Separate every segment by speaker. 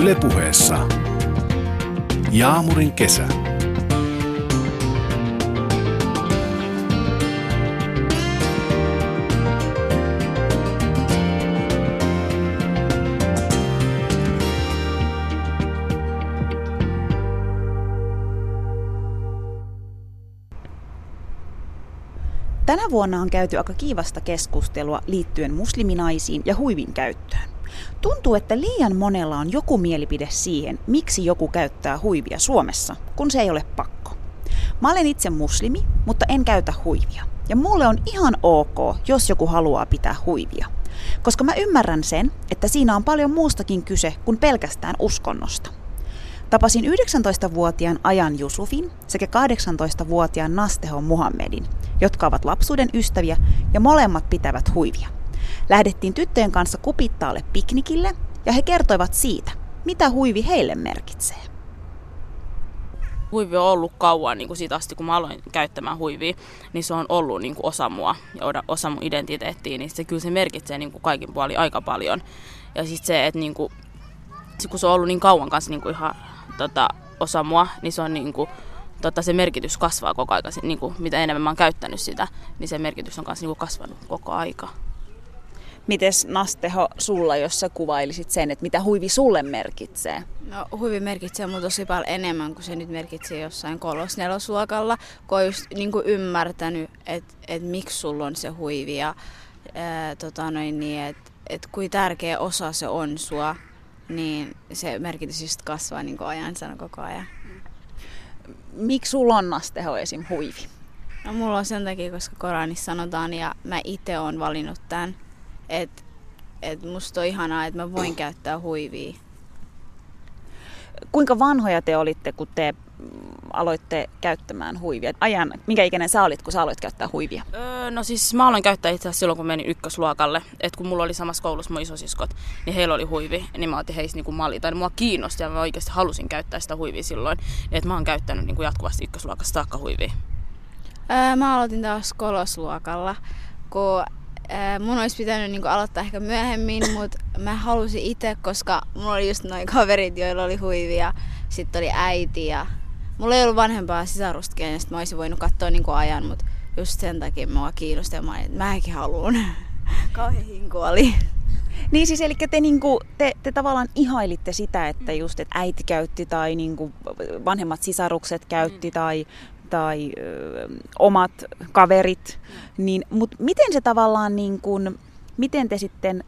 Speaker 1: Ylepuheessa Jaamurin kesä.
Speaker 2: Tänä vuonna on käyty aika kiivasta keskustelua liittyen musliminaisiin ja huivin käyttöön. Tuntuu, että liian monella on joku mielipide siihen, miksi joku käyttää huivia Suomessa, kun se ei ole pakko. Mä olen itse muslimi, mutta en käytä huivia. Ja mulle on ihan ok, jos joku haluaa pitää huivia. Koska mä ymmärrän sen, että siinä on paljon muustakin kyse kuin pelkästään uskonnosta. Tapasin 19-vuotiaan Ajan Jusufin sekä 18-vuotiaan Nasteho Muhammedin, jotka ovat lapsuuden ystäviä ja molemmat pitävät huivia. Lähdettiin tyttöjen kanssa kupittaalle piknikille ja he kertoivat siitä, mitä huivi heille merkitsee.
Speaker 3: Huivi on ollut kauan niin kuin siitä asti, kun mä aloin käyttämään huivia, niin se on ollut niin kuin osa mua ja osa mun identiteettiä, niin se kyllä se merkitsee niin kuin kaikin puolin aika paljon. Ja sitten se, että niin kuin, kun se on ollut niin kauan kanssa niin kuin ihan tota, osa mua, niin se on niin kuin, tota, se merkitys kasvaa koko ajan. Niin kuin, mitä enemmän mä oon käyttänyt sitä, niin se merkitys on kanssa niin kuin kasvanut koko aika.
Speaker 2: Mites Nasteho sulla, jos sä kuvailisit sen, että mitä huivi sulle merkitsee?
Speaker 4: No huivi merkitsee mun tosi paljon enemmän kuin se nyt merkitsee jossain kolosnelosluokalla, kun on just niin kuin ymmärtänyt, että et miksi sulla on se huivi ja ää, tota noin, niin, että et kuinka tärkeä osa se on sua, niin se merkitys just kasvaa niin kuin ajan sana koko ajan.
Speaker 2: Miksi sulla on Nasteho esim. huivi?
Speaker 4: No mulla on sen takia, koska Koranissa sanotaan ja mä itse oon valinnut tämän, että et musta on ihanaa, että mä voin käyttää huivia.
Speaker 2: Kuinka vanhoja te olitte, kun te aloitte käyttämään huivia? Ajan, minkä ikäinen sä olit, kun sä aloit käyttää huivia?
Speaker 3: Öö, no siis mä aloin käyttää itse asiassa silloin, kun menin ykkösluokalle. Et kun mulla oli samassa koulussa mun isosiskot, niin heillä oli huivi, niin mä otin heistä niinku malli. Tai mua kiinnosti ja mä oikeasti halusin käyttää sitä huivia silloin. Et mä oon käyttänyt niinku jatkuvasti ykkösluokasta saakka huivia.
Speaker 4: Öö, mä aloitin taas kolosluokalla, kun mun olisi pitänyt niinku aloittaa ehkä myöhemmin, mutta mä halusin itse, koska mulla oli just noin kaverit, joilla oli huivia. Sitten oli äiti ja mulla ei ollut vanhempaa sisarusta, kenestä mä olisin voinut katsoa niinku ajan, mutta just sen takia mua kiinnosti ja mä olin, että mäkin haluun. Kauhean hinku oli.
Speaker 2: Niin siis, eli te, niinku, te, te tavallaan ihailitte sitä, että just että äiti käytti tai niinku, vanhemmat sisarukset käytti mm. tai tai ö, omat kaverit, niin, mutta miten se tavallaan, niin kun, miten te sitten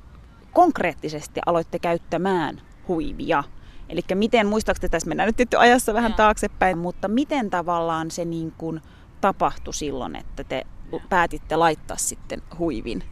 Speaker 2: konkreettisesti aloitte käyttämään huivia? Eli miten, muistaakseni tässä mennään nyt tietty ajassa vähän taaksepäin, mutta miten tavallaan se niin kun tapahtui silloin, että te päätitte laittaa sitten huivin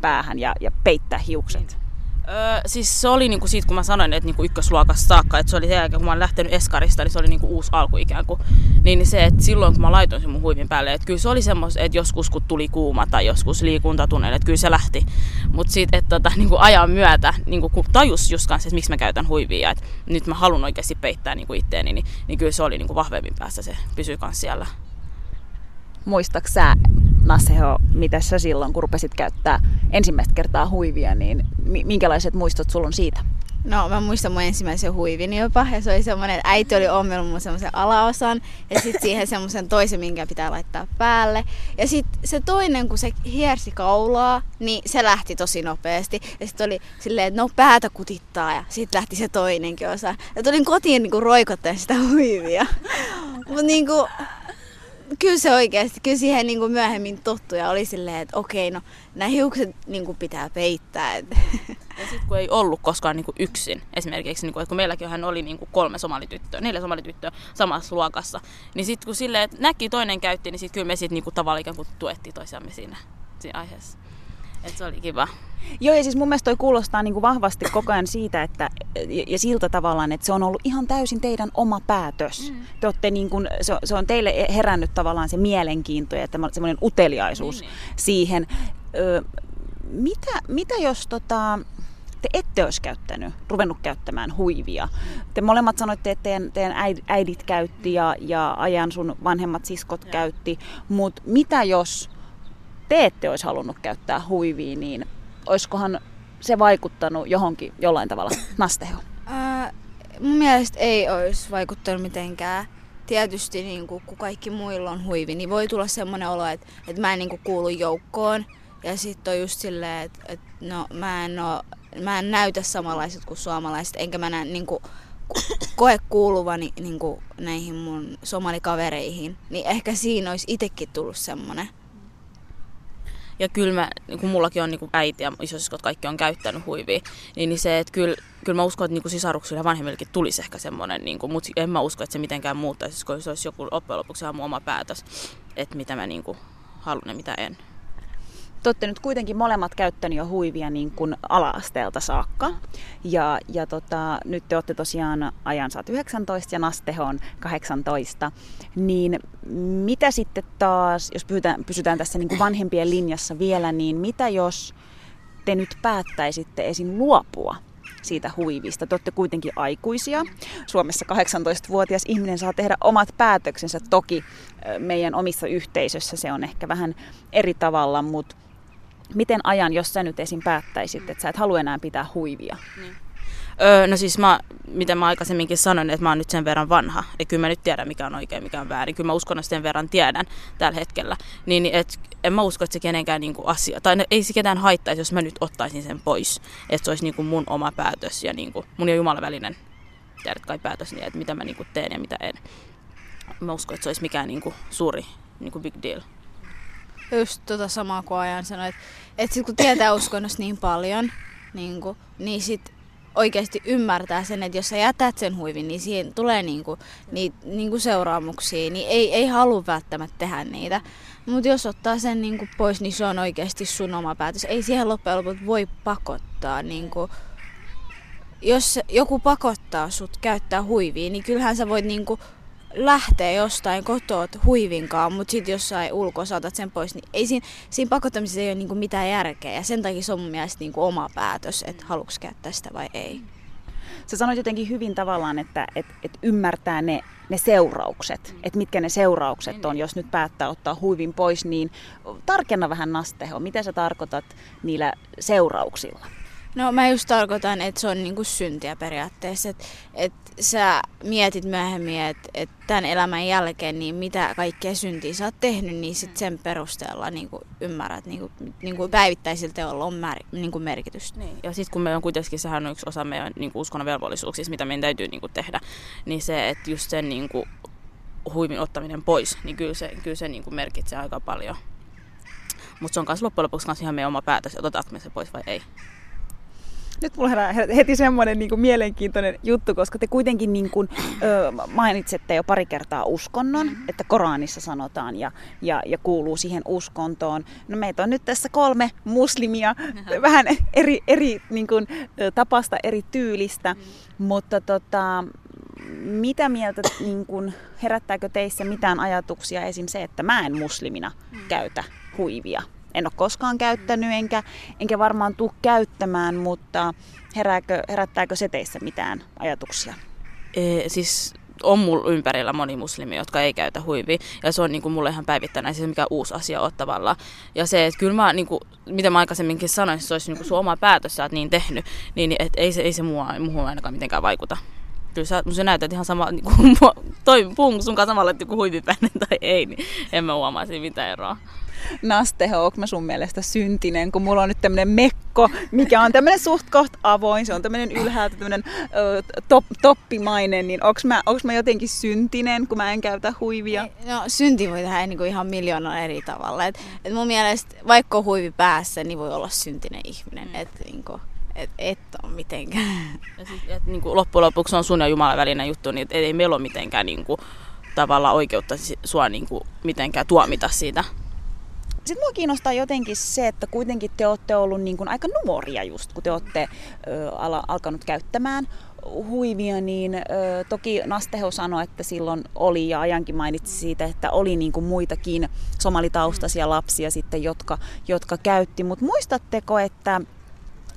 Speaker 2: päähän ja, ja peittää hiukset? Niin.
Speaker 3: Öö, siis se oli niinku siitä, kun mä sanoin, että niinku ykkösluokasta saakka, että se oli sen jälkeen, kun mä olin lähtenyt Eskarista, niin se oli niinku uusi alku ikään kuin. Niin se, että silloin kun mä laitoin sen mun huivin päälle, että kyllä se oli semmos, että joskus kun tuli kuuma tai joskus liikuntatunneille, että kyllä se lähti. Mutta sitten, että tota, niinku ajan myötä, niinku, kun tajus just kanssa, että miksi mä käytän huivia, että nyt mä haluan oikeasti peittää niinku itteeni, niin, niin kyllä se oli niinku vahvemmin päässä, se pysyy kanssa siellä.
Speaker 2: Muistatko sä, Naseho, mitä sä silloin, kun rupesit käyttää ensimmäistä kertaa huivia, niin minkälaiset muistot sulla on siitä?
Speaker 4: No mä muistan mun ensimmäisen huivin jopa ja se oli semmoinen, että äiti oli ommellut mun semmoisen alaosan ja sitten siihen semmoisen toisen, minkä pitää laittaa päälle. Ja sitten se toinen, kun se hiersi kaulaa, niin se lähti tosi nopeasti. Ja sitten oli silleen, että no päätä kutittaa ja sitten lähti se toinenkin osa. Ja tulin kotiin niinku roikottaen sitä huivia. Mutta niinku, kyllä se oikeasti, kyllä siihen niin kuin myöhemmin tottu ja oli silleen, että okei, no nämä hiukset niin kuin pitää peittää.
Speaker 3: Ja sitten kun ei ollut koskaan niin kuin yksin, esimerkiksi niin kuin, että kun meilläkin hän oli niin kuin kolme somalityttöä, neljä somalityttöä samassa luokassa, niin sitten kun silleen, että näki toinen käytti, niin sitten kyllä me sitten niin kuin tavallaan ikään kuin tuettiin toisiamme siinä, siinä aiheessa. Et se oli kiva.
Speaker 2: Joo, ja siis mun mielestä toi kuulostaa niin kuin vahvasti koko ajan siitä, että, ja, ja siltä tavallaan, että se on ollut ihan täysin teidän oma päätös. Mm. Te olette niin kuin, se, se on teille herännyt tavallaan se mielenkiinto ja semmoinen uteliaisuus niin, niin. siihen. Ö, mitä, mitä jos tota, te ette olisi käyttänyt, ruvennut käyttämään huivia. Te molemmat sanoitte, että teidän, teidän äidit käytti ja, ja ajan sun vanhemmat siskot ja. käytti, mutta mitä jos te ette olisi halunnut käyttää huivia, niin olisikohan se vaikuttanut johonkin jollain tavalla Nasteho?
Speaker 4: Ää, mun mielestä ei olisi vaikuttanut mitenkään. Tietysti niin kuin, kun kaikki muilla on huivi, niin voi tulla semmoinen olo, että, että mä en niin kuin, kuulu joukkoon. Ja sitten on just silleen, että, että no, mä, en oo, mä en näytä samanlaiset kuin suomalaiset, enkä mä näe, niin kuin, koe kuuluvani niin kuin, näihin mun somalikavereihin. Niin ehkä siinä olisi itsekin tullut semmoinen.
Speaker 3: Ja kyllä mä, niin kun mullakin on niin kuin äiti ja isosiskot kaikki on käyttänyt huivia, niin, niin se, että kyllä, kyllä mä uskon, että niin kuin sisaruksilla ja vanhemmillekin tulisi ehkä semmoinen, niin kuin, mutta en mä usko, että se mitenkään muuttaisi, koska se olisi joku loppujen lopuksi ihan mun oma päätös, että mitä mä niin kuin haluan ja mitä en.
Speaker 2: Te olette nyt kuitenkin molemmat käyttänyt jo huivia niin kuin ala-asteelta saakka. Ja, ja tota, nyt te olette tosiaan ajan saat 19 ja Nasteho on 18. Niin mitä sitten taas, jos pysytään, pysytään tässä niin kuin vanhempien linjassa vielä, niin mitä jos te nyt päättäisitte esim. luopua siitä huivista. Te olette kuitenkin aikuisia. Suomessa 18-vuotias ihminen saa tehdä omat päätöksensä. Toki meidän omissa yhteisössä se on ehkä vähän eri tavalla, mutta miten ajan, jos sä nyt esim. päättäisit, että sä et halua enää pitää huivia? Niin.
Speaker 3: Öö, no siis mä, miten mä aikaisemminkin sanoin, että mä oon nyt sen verran vanha. Ja kyllä mä nyt tiedän, mikä on oikein, mikä on väärin. Kyllä mä uskon, että sen verran tiedän tällä hetkellä. Niin, niin et, en mä usko, että se kenenkään niinku asia, tai ei se ketään haittaisi, jos mä nyt ottaisin sen pois. Että se olisi niinku mun oma päätös ja niinku, mun ja Jumalan välinen, tiedät kai päätös, niin, että mitä mä niinku teen ja mitä en. Mä uskon, että se olisi mikään niinku suuri niinku big deal
Speaker 4: just tota samaa kuin ajan sanoit, että et sit kun tietää uskonnosta niin paljon, niin, kuin, niin sit oikeasti ymmärtää sen, että jos sä jätät sen huivin, niin siihen tulee niinku, niin, niinku seuraamuksia, niin ei, ei halua välttämättä tehdä niitä. Mutta jos ottaa sen niinku pois, niin se on oikeasti sun oma päätös. Ei siihen loppujen lopuksi voi pakottaa. Niinku, jos joku pakottaa sut käyttää huivia, niin kyllähän sä voit niinku, lähtee jostain kotoa huivinkaan, mutta sitten jossain ulkoa saatat sen pois, niin ei siinä, siinä pakottamisessa ei ole niinku mitään järkeä. Ja sen takia se on mun mielestä niinku oma päätös, että haluatko käyttää sitä vai ei.
Speaker 2: Sä sanoit jotenkin hyvin tavallaan, että et, et ymmärtää ne, ne seuraukset, mm. että mitkä ne seuraukset on, jos nyt päättää ottaa huivin pois, niin tarkenna vähän Nasteho, mitä sä tarkoitat niillä seurauksilla?
Speaker 4: No mä just tarkoitan, että se on niinku syntiä periaatteessa, että et sä mietit myöhemmin, että et tämän elämän jälkeen, niin mitä kaikkea syntiä sä oot tehnyt, niin sit sen perusteella niinku ymmärrät, niinku, niinku päivittäisillä teolla on määr, niinku merkitystä.
Speaker 3: Niin. Ja sitten kun meillä on kuitenkin, sehän on yksi osa meidän niinku uskonnon velvollisuuksista, mitä meidän täytyy niinku tehdä, niin se, että just sen niinku huimin ottaminen pois, niin kyllä se, kyllä se niinku merkitsee aika paljon. Mutta se on myös loppujen lopuksi ihan meidän oma päätös, otetaanko me se pois vai ei
Speaker 2: nyt mulla herää heti semmoinen niin kuin mielenkiintoinen juttu, koska te kuitenkin niin kuin, ö, mainitsette jo pari kertaa uskonnon, mm-hmm. että Koranissa sanotaan ja, ja, ja kuuluu siihen uskontoon. No meitä on nyt tässä kolme muslimia, mm-hmm. vähän eri, eri niin kuin, tapasta, eri tyylistä, mm-hmm. mutta tota, mitä mieltä, niin kuin, herättääkö teissä mitään ajatuksia esim. se, että mä en muslimina mm. käytä huivia? En ole koskaan käyttänyt, enkä, enkä varmaan tule käyttämään, mutta herääkö, herättääkö se teissä mitään ajatuksia?
Speaker 3: E, siis on mulla ympärillä moni muslimi, jotka ei käytä huivia. Ja se on niin kuin mulle ihan päivittäinen, se mikä uusi asia on tavallaan. Ja se, että kyllä mä, niin kuin, mitä mä aikaisemminkin sanoin, se olisi niin kuin sun oma päätös, sä oot niin tehnyt, niin et ei se, ei se mua, muuhun ainakaan mitenkään vaikuta. Kyllä sä, sä näytät ihan sama, niin kuin, toi, puhun sun kanssa samalla, että joku huivipäinen tai ei, niin en mä huomaa siinä mitään eroa.
Speaker 2: Nasteho, onko mä sun mielestä syntinen, kun mulla on nyt tämmönen mekko, mikä on tämmönen suht koht avoin, se on tämmönen ylhäältä tämmönen ö, top, toppimainen, niin onko mä, onks mä jotenkin syntinen, kun mä en käytä huivia?
Speaker 4: No synti voi tehdä niin kuin ihan miljoona eri tavalla. Et, et mun mielestä vaikka on huivi päässä, niin voi olla syntinen ihminen. Mm. Et, niin kuin, et, et ole mitenkään.
Speaker 3: Ja siis, et, niin kuin loppujen lopuksi on sun ja Jumalan välinen juttu, niin et, ei meillä ole mitenkään niin kuin, tavallaan oikeutta sua niin kuin, mitenkään tuomita siitä.
Speaker 2: Sitten mua kiinnostaa jotenkin se, että kuitenkin te olette ollut niin kuin aika nuoria just, kun te olette ö, ala, alkanut käyttämään huivia, niin ö, toki Nasteho sanoi, että silloin oli, ja Ajankin mainitsi siitä, että oli niin kuin muitakin somalitaustaisia lapsia sitten, jotka, jotka käytti. Mutta muistatteko, että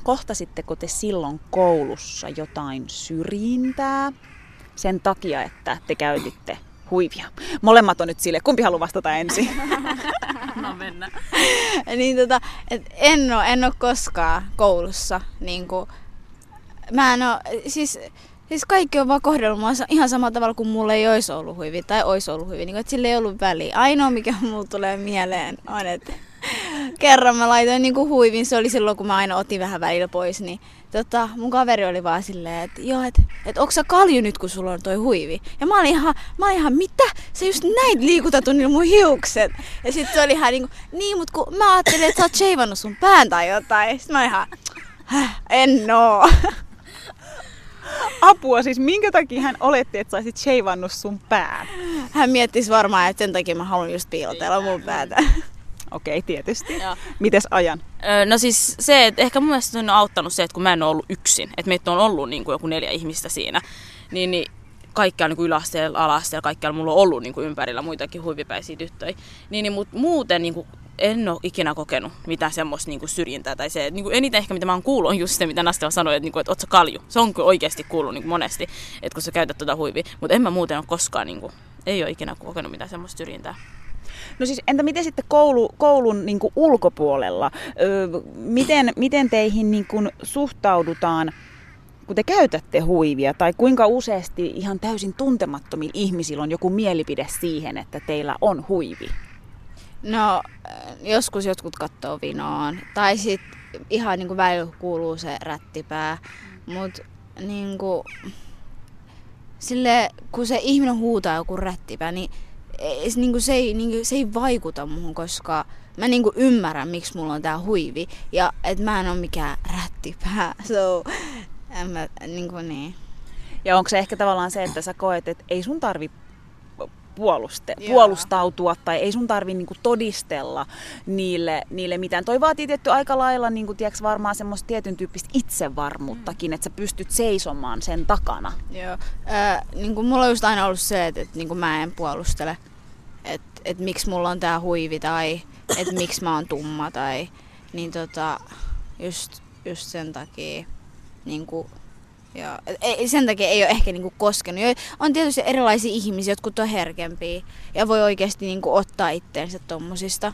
Speaker 2: kohtasitteko te silloin koulussa jotain syrjintää sen takia, että te käytitte huivia. Molemmat on nyt sille. Kumpi haluaa vastata ensin?
Speaker 3: no mennä.
Speaker 4: niin tota, et en, ole, en ole koskaan koulussa. Niin kuin, mä en ole, siis Siis kaikki on vaan kohdellut mua ihan samalla tavalla kuin mulla ei olisi ollut huivi tai olisi ollut huivi. Niin kuin, sillä ei ollut väliä. Ainoa mikä mulla tulee mieleen on, että kerran mä laitoin niin kuin huivin. Se oli silloin, kun mä aina otin vähän välillä pois. Niin tota, mun kaveri oli vaan silleen, että joo, että et onko sä kalju nyt, kun sulla on toi huivi? Ja mä olin ihan, mä olin ihan mitä? Se just näin liikutat niillä mun hiukset. Ja sitten se oli ihan niin kuin, niin, mutta kun mä ajattelin, että sä oot sheivannut sun pään tai jotain. Sitten mä ihan, en oo.
Speaker 2: Apua, siis minkä takia hän oletti, että sä olisit sheivannut sun pään?
Speaker 4: Hän miettisi varmaan, että sen takia mä haluan just piilotella mun päätä.
Speaker 2: Okei, okay, tietysti. Joo. Mites ajan?
Speaker 3: Öö, no siis se, että ehkä mun mielestä on auttanut se, että kun mä en ole ollut yksin, että meitä on ollut niin kuin joku neljä ihmistä siinä, niin, niin kaikkialla niin yläasteella, alasteella, kaikkialla mulla on ollut niin kuin ympärillä muitakin huivipäisiä tyttöjä. Niin, niin, mutta muuten niin kuin, en ole ikinä kokenut mitään semmoista niin kuin syrjintää. Tai se, niin kuin eniten ehkä mitä mä oon kuullut on just se, mitä Nastela sanoi, että, niin kuin, että oot kalju. Se on oikeasti kuullut niin kuin monesti, että kun sä käytät tuota huivia. Mutta en mä muuten ole koskaan, niin kuin, ei ole ikinä kokenut mitään semmoista syrjintää.
Speaker 2: No siis entä miten sitten koulu, koulun niin kuin ulkopuolella? Öö, miten, miten teihin niin kuin suhtaudutaan, kun te käytätte huivia? Tai kuinka useasti ihan täysin tuntemattomilla ihmisillä on joku mielipide siihen, että teillä on huivi?
Speaker 4: No, joskus jotkut katsoo vinoon. Tai sitten ihan niin kuin välillä kuuluu se rättipää. Mutta niin kuin, sille, kun se ihminen huutaa joku rättipää, niin niin kuin se, ei, niin kuin, se ei vaikuta muuhun, koska mä niin kuin ymmärrän, miksi mulla on tää huivi. Ja et mä en ole mikään rättipää. So, en mä, niin kuin niin.
Speaker 2: Ja onko se ehkä tavallaan se, että sä koet, että ei sun tarvi puoluste, puolustautua tai ei sun tarvi niinku todistella niille, niille mitään. Toi vaatii tietty aika lailla niinku, tiiäks, varmaan semmoista tietyn tyyppistä itsevarmuuttakin, mm. että sä pystyt seisomaan sen takana.
Speaker 4: Joo. Äh, niinku, mulla on just aina ollut se, että, että niinku, mä en puolustele että et miksi mulla on tää huivi tai että miksi mä oon tumma tai niin tota, just, just sen takia niinku, ja, ei, sen takia ei ole ehkä niinku koskenut. On tietysti erilaisia ihmisiä, jotkut on herkempiä ja voi oikeasti niinku ottaa itteensä tommosista.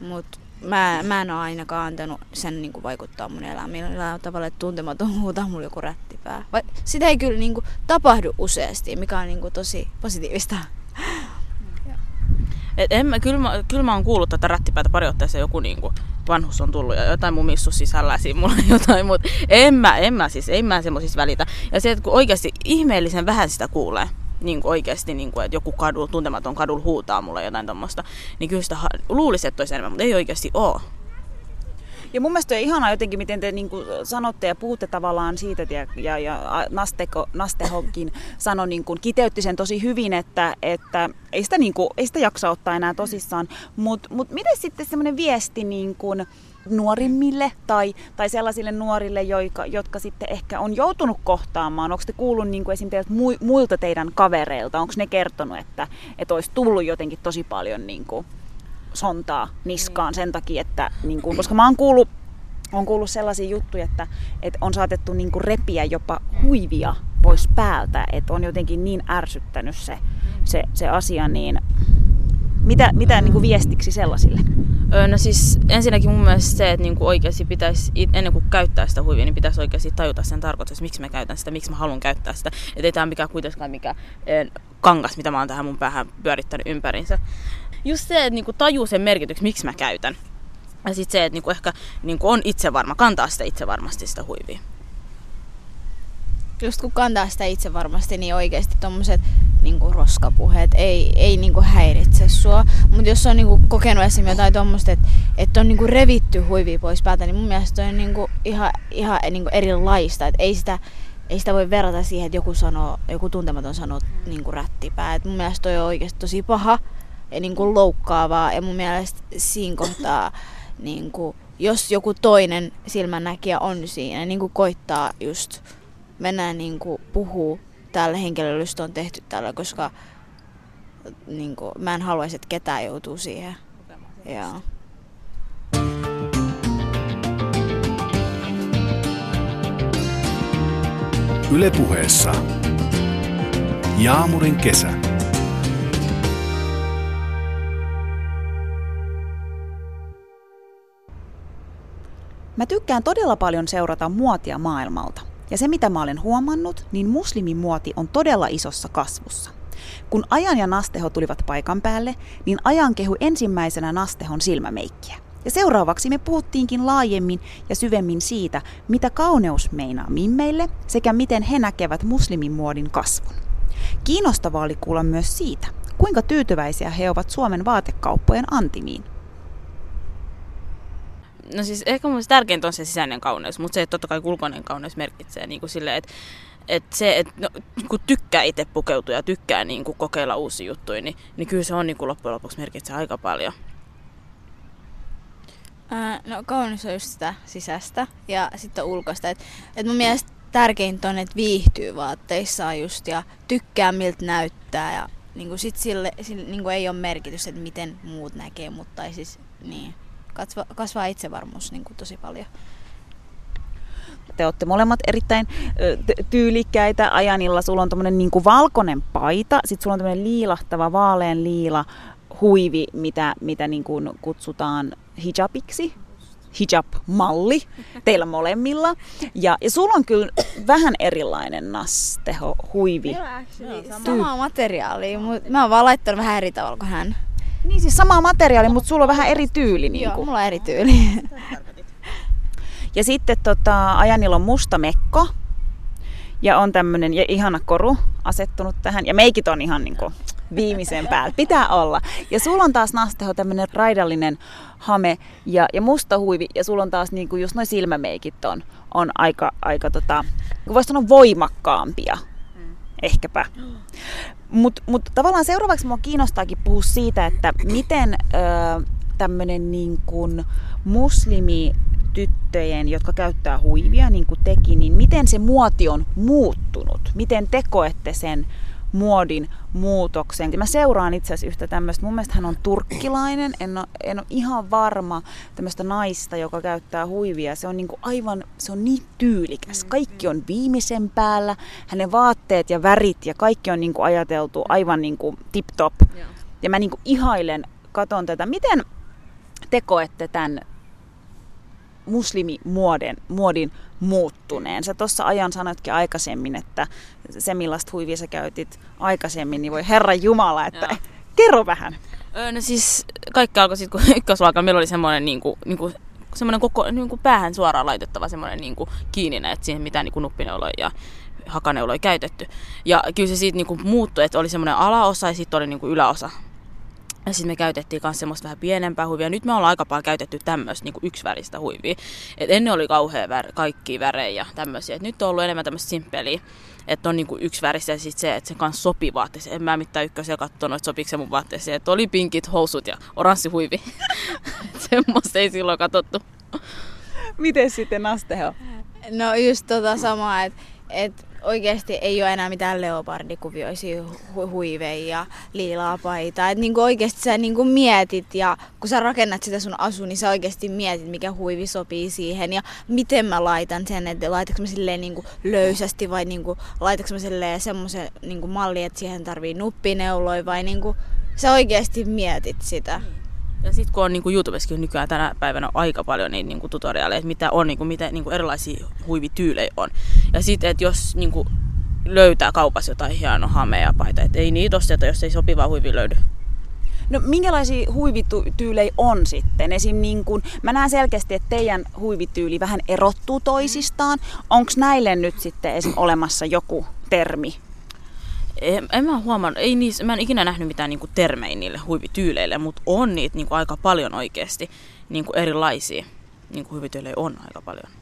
Speaker 4: Mutta mä, mä en ole ainakaan antanut sen niinku vaikuttaa mun elämään millään tavalla, että tuntematon huutaa mulle joku rättipää. Vai, sitä ei kyllä niinku tapahdu useasti, mikä on niinku tosi positiivista.
Speaker 3: Et en mä, kyllä, mä, kyllä mä oon kuullut tätä rättipäätä pari otteeseen joku niinku vanhus on tullut ja jotain mun missus sisällä siinä mulla jotain, mutta en mä, en mä siis, en mä semmoisista välitä. Ja se, että kun oikeasti ihmeellisen vähän sitä kuulee, niin kuin oikeasti, niin kuin, että joku kadul, tuntematon kadul huutaa mulle jotain tuommoista, niin kyllä sitä luulisi, että olisi enemmän, mutta ei oikeasti ole.
Speaker 2: Ja mun mielestä on ihanaa jotenkin, miten te niin kuin sanotte ja puhutte tavallaan siitä, ja, ja, ja Nasteko, Nastehokin sanoi, niin kuin, kiteytti sen tosi hyvin, että, että ei, sitä, niin kuin, ei sitä jaksa ottaa enää tosissaan. Mutta mut miten sitten semmoinen viesti niin kuin, nuorimmille tai, tai sellaisille nuorille, jotka, jotka sitten ehkä on joutunut kohtaamaan? Onko te kuullut niin kuin esimerkiksi muilta teidän kavereilta? Onko ne kertonut, että, että olisi tullut jotenkin tosi paljon niin kuin, sontaa niskaan sen takia, että niin kuin, koska mä oon kuullut, on kuullut sellaisia juttuja, että, että on saatettu niin kuin repiä jopa huivia pois päältä, että on jotenkin niin ärsyttänyt se, se, se asia, niin mitä, mitä niin kuin viestiksi sellaisille?
Speaker 3: no siis ensinnäkin mun mielestä se, että niin kuin oikeasti pitäisi, ennen kuin käyttää sitä huivia, niin pitäisi oikeasti tajuta sen tarkoitus, miksi mä käytän sitä, miksi mä haluan käyttää sitä. Että ei tämä mikään kuitenkaan mikä kangas, mitä mä oon tähän mun päähän pyörittänyt ympärinsä just se, että niinku tajuu sen merkityksen, miksi mä käytän. Ja sitten se, että niinku ehkä niinku on itsevarma, kantaa sitä itsevarmasti sitä huivia.
Speaker 4: Just kun kantaa sitä itse varmasti, niin oikeasti tommoset niinku roskapuheet ei, ei niinku häiritse sua. Mutta jos on niinku kokenut esimerkiksi jotain tommoista, että et on niinku revitty huivi pois päältä, niin mun mielestä on niinku ihan, ihan niinku erilaista. Et ei sitä, ei sitä voi verrata siihen, että joku, sanoo, joku tuntematon sanoo niinku rättipää. Et mun mielestä toi on oikeasti tosi paha niin kuin loukkaavaa. Ja mun mielestä siinä kohtaa, niin kuin, jos joku toinen silmännäkijä on siinä, niin kuin koittaa just mennä niin kuin puhuu tälle henkilölle, josta on tehty tällä, koska niin kuin, mä en haluaisi, että ketään joutuu siihen. Joo.
Speaker 1: Ylepuheessa Jaamurin kesä.
Speaker 2: Mä tykkään todella paljon seurata muotia maailmalta. Ja se mitä mä olen huomannut, niin muslimimuoti on todella isossa kasvussa. Kun Ajan ja Nasteho tulivat paikan päälle, niin Ajan kehu ensimmäisenä Nastehon silmämeikkiä. Ja seuraavaksi me puhuttiinkin laajemmin ja syvemmin siitä, mitä kauneus meinaa mimmeille sekä miten he näkevät muslimimuodin kasvun. Kiinnostavaa oli kuulla myös siitä, kuinka tyytyväisiä he ovat Suomen vaatekauppojen antimiin.
Speaker 3: No siis ehkä mun tärkeintä on se sisäinen kauneus, mutta se, että totta kai ulkoinen kauneus merkitsee niin kuin silleen, että että se, että no, kun tykkää itse pukeutua ja tykkää niin kuin kokeilla uusia juttuja, niin, niin kyllä se on niin kuin loppujen lopuksi merkitsee aika paljon.
Speaker 4: Ää, no kaunis on just sitä sisästä ja sitten ulkoista. Et, et mun mielestä tärkeintä on, että viihtyy vaatteissaan just ja tykkää miltä näyttää ja niin kuin sit sille, sille niin kuin ei ole merkitys, että miten muut näkee, mutta siis niin, kasva, kasvaa itsevarmuus niin kuin tosi paljon.
Speaker 2: Te olette molemmat erittäin tyylikkäitä. Ajanilla sulla on tommonen niin kuin valkoinen paita, sitten sulla on tämmöinen liilahtava vaalean liila huivi, mitä, mitä niin kuin kutsutaan hijabiksi hijab-malli teillä molemmilla. Ja, ja sulla on kyllä vähän erilainen nasteho, huivi.
Speaker 4: Sama materiaali, mutta mä oon vaan laittanut vähän eri tavalla kuin hän.
Speaker 2: Niin siis sama materiaali, mutta sulla on vähän eri tyyli. Niin
Speaker 4: Joo, mulla on eri tyyli.
Speaker 2: Ja sitten tota, Ajanilla on musta mekko. Ja on tämmönen ja ihana koru asettunut tähän. Ja meikit on ihan niinku viimeisen päällä. Pitää olla. Ja sulla on taas Nasteho tämmönen raidallinen hame ja, ja musta huivi. Ja sulla on taas niinku just noin silmämeikit on, on aika, aika tota, voisi sanoa voimakkaampia. Mm. Ehkäpä. Mutta mut tavallaan seuraavaksi mua kiinnostaakin puhua siitä, että miten tämmöinen niin muslimi tyttöjen, jotka käyttää huivia, niin kuin teki, niin miten se muoti on muuttunut? Miten te koette sen muodin muutoksen. Mä seuraan itse asiassa yhtä tämmöistä, mun mielestä hän on turkkilainen, en ole, en ole ihan varma tämmöistä naista, joka käyttää huivia. Se on niinku aivan, se on niin tyylikäs. Kaikki on viimeisen päällä, hänen vaatteet ja värit ja kaikki on niinku ajateltu aivan niinku tip-top. Ja mä niinku ihailen, katon tätä. Miten te koette tämän muslimimuodin muodin muuttuneen. Sä tuossa ajan sanoitkin aikaisemmin, että se millaista huivia sä käytit aikaisemmin, niin voi Herra Jumala, että Joo. kerro vähän.
Speaker 3: Öö, no siis kaikki alkoi sitten, kun ykkösluokalla meillä oli semmoinen niin kuin, niin kuin, semmoinen koko niin kuin päähän suoraan laitettava semmoinen niin kuin kiinni, että siihen mitään niin kuin nuppineuloja ja hakaneuloja käytetty. Ja kyllä se siitä niin kuin muuttui, että oli semmoinen alaosa ja sitten oli niin kuin yläosa. Ja sitten me käytettiin myös semmoista vähän pienempää huivia. Nyt me ollaan aika paljon käytetty tämmöistä niin yksiväristä huivia. Et ennen oli kauhean vär, kaikki värejä ja tämmöisiä. Et nyt on ollut enemmän tämmöistä simppeliä. Että on niinku yksi väristä ja sitten se, että se kanssa sopii vaatteeseen. En mä mitään ykkösiä katsonut, että sopiiko se mun vaatteeseen. Että oli pinkit housut ja oranssi huivi. Semmoista ei silloin katsottu.
Speaker 2: Miten sitten Asteho?
Speaker 4: No just tota samaa, että et oikeasti ei ole enää mitään leopardikuvioisia hu- huiveja ja liilaa paitaa. Et niinku oikeasti sä niinku mietit ja kun sä rakennat sitä sun asu, niin sä oikeasti mietit, mikä huivi sopii siihen ja miten mä laitan sen, että laitanko mä silleen niinku löysästi vai niinku, laitanko mä silleen semmoisen niinku malli, että siihen tarvii nuppineuloja vai niinku, sä oikeasti mietit sitä. Mm.
Speaker 3: Ja sitten kun on niin kuin YouTubessakin nykyään tänä päivänä aika paljon niitä niin kuin tutoriaaleja, että mitä on, niin kuin, mitä niin kuin erilaisia huivityylejä on. Ja sitten, että jos niin kuin löytää kaupassa jotain hienoa hamea paita, että ei niitä sieltä, jos ei sopivaa huivi löydy.
Speaker 2: No minkälaisia huivityylejä on sitten? Esim. Niin kun, mä näen selkeästi, että teidän huivityyli vähän erottuu toisistaan. Onko näille nyt sitten esim. olemassa joku termi,
Speaker 3: en, en mä huomannut, ei niissä, mä en ikinä nähnyt mitään niinku termejä niille huivityyleille, mutta on niitä niinku aika paljon oikeasti niinku erilaisia. Niinku huivityylejä on aika paljon.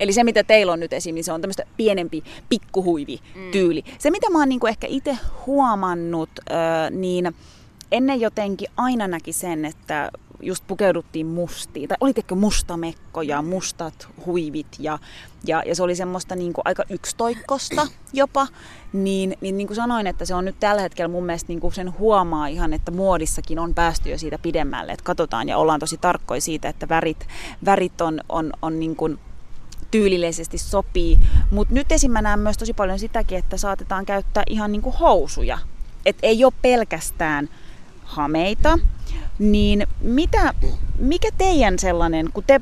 Speaker 2: Eli se, mitä teillä on nyt esim, niin se on tämmöistä pienempi pikkuhuivi-tyyli. Mm. Se, mitä mä oon niinku ehkä itse huomannut, äh, niin ennen jotenkin aina näki sen, että just pukeuduttiin mustiin, tai oli musta mekko ja mustat huivit ja, ja, ja se oli semmoista niin kuin aika yksitoikkosta jopa, niin, niin, niin kuin sanoin, että se on nyt tällä hetkellä mun mielestä niin kuin sen huomaa ihan, että muodissakin on päästy jo siitä pidemmälle, että katsotaan ja ollaan tosi tarkkoja siitä, että värit, värit on, on, on niin kuin tyylillisesti sopii. Mutta nyt esim. mä näen myös tosi paljon sitäkin, että saatetaan käyttää ihan niin kuin housuja. Et ei ole pelkästään hameita, niin mitä, mikä teidän sellainen, kun te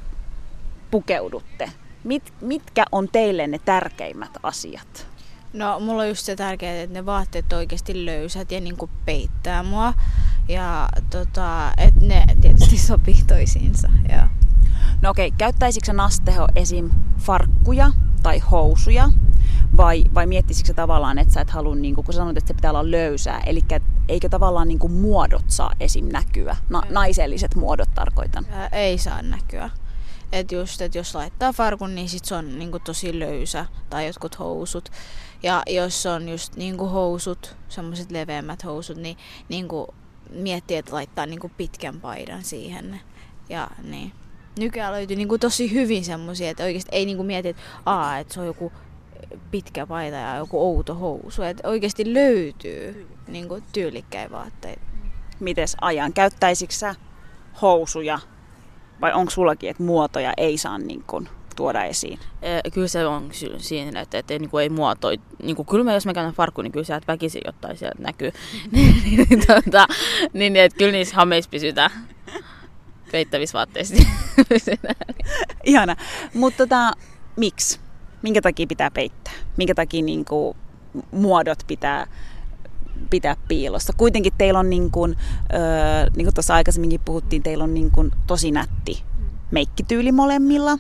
Speaker 2: pukeudutte, Mit, mitkä on teille ne tärkeimmät asiat?
Speaker 4: No, mulla on just se tärkeää, että ne vaatteet on oikeasti löysät ja niinku peittää mua. Ja tota, että ne tietysti sopii toisiinsa. Ja.
Speaker 2: No okei, käyttäisikö Nasteho esim. farkkuja tai housuja? Vai, vai miettisikö tavallaan, että sä et halua, niin kun sanoit, että se pitää olla löysää, eli eikö tavallaan niin muodot saa esim. näkyä? Na, naiselliset muodot tarkoitan.
Speaker 4: Ää, ei saa näkyä. Että just, että jos laittaa farkun, niin sit se on niinku tosi löysä. Tai jotkut housut. Ja jos on just niinku housut, semmoiset leveämmät housut, niin niinku miettii, että laittaa niinku pitkän paidan siihen. Ja niin. Nykyään löytyy niinku tosi hyvin semmoisia, että oikeasti ei niinku mieti, että, aa, että se on joku pitkä paita ja joku outo housu. Että oikeasti löytyy niinku tyylikkäitä vaatteita.
Speaker 2: Mites ajan? Käyttäisikö sä housuja vai onko sullakin, että muotoja ei saa niin kuin tuoda esiin?
Speaker 3: Kyllä se on siinä, että, että niin kuin ei muotoi. Niin kuin, kyllä mä, jos mä käyn farkkuun, niin kyllä sieltä väkisin jotain sieltä näkyy. niin, niin, tota, niin, että kyllä niissä hameissa pysytään peittävissä vaatteissa.
Speaker 2: Ihana. Mutta tota, miksi? Minkä takia pitää peittää? Minkä takia niin kuin, muodot pitää pitää piilossa. Kuitenkin teillä on, niin kuin, öö, niin kuin tuossa aikaisemminkin puhuttiin, teillä on niin kuin tosi nätti meikkityyli molemmilla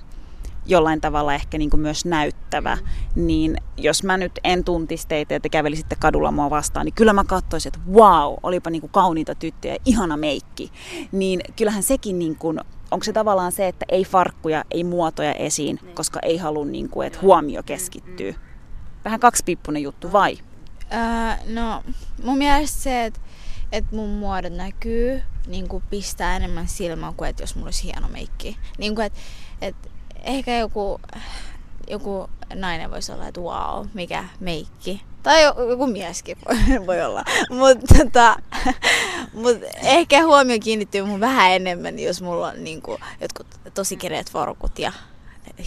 Speaker 2: jollain tavalla ehkä niin kuin myös näyttävä, mm. niin jos mä nyt en tuntisi teitä ja te kävelisitte kadulla mua vastaan, niin kyllä mä katsoisin, että wow, olipa niin kuin kauniita tyttöjä, ihana meikki. Niin kyllähän sekin, niin kuin, onko se tavallaan se, että ei farkkuja, ei muotoja esiin, niin. koska ei halua, niin kuin, että huomio keskittyy. Mm, mm. Vähän kaksipiippunen juttu, vai?
Speaker 4: Öö, no, mun mielestä se, että että mun muodot näkyy, niin kuin pistää enemmän silmään kuin että jos mulla olisi hieno meikki. Niin kuin, että, että ehkä joku, joku nainen voisi olla, että wow, mikä meikki. Tai joku mieskin voi, voi olla. Mutta tota, mut ehkä huomio kiinnittyy mun vähän enemmän, jos mulla on niinku jotkut tosi kereet farkut ja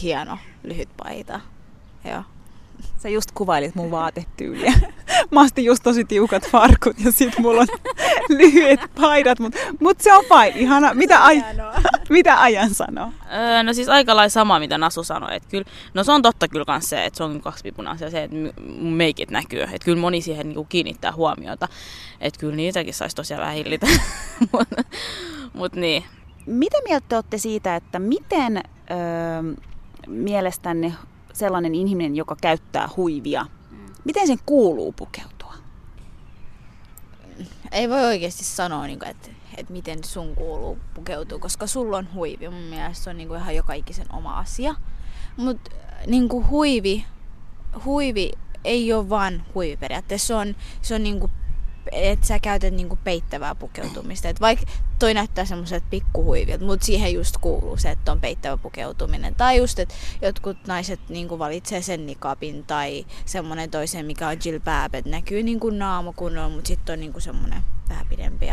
Speaker 4: hieno lyhyt paita. Joo.
Speaker 2: Sä just kuvailit mun vaatetyyliä. Mä ostin just tosi tiukat farkut ja sit mulla on lyhyet paidat, mutta mut se on fine, ihana. Mitä, aj- mitä ajan sanoo?
Speaker 3: Öö, no siis aika lailla sama, mitä Nasu sanoi. Et kyllä, no se on totta kyllä kans se, että se on kaksipiipuna asia se, että mun meikit näkyy. Että kyllä moni siihen niinku kiinnittää huomiota. Että kyllä niitäkin saisi tosiaan vähän hillitä. Mutta mut niin.
Speaker 2: Mitä mieltä te olette siitä, että miten öö, mielestänne sellainen ihminen, joka käyttää huivia, miten sen kuuluu pukeutua?
Speaker 4: Ei voi oikeasti sanoa, niin että, että miten sun kuuluu pukeutua, koska sulla on huivi. Mun mielestä se on niin ihan joka ikisen oma asia. Mutta niin huivi, huivi ei ole vaan huivi periaatteessa. Se on, se on niin että sä käytät niinku peittävää pukeutumista. Et vaikka toi näyttää semmoiset pikkuhuivilta, mutta siihen just kuuluu se, että on peittävä pukeutuminen. Tai just, että jotkut naiset niinku valitsee sen nikapin tai semmonen toisen, mikä on jilbab, että näkyy niinku naama kunnolla, mutta sitten on niinku semmonen vähän pidempi.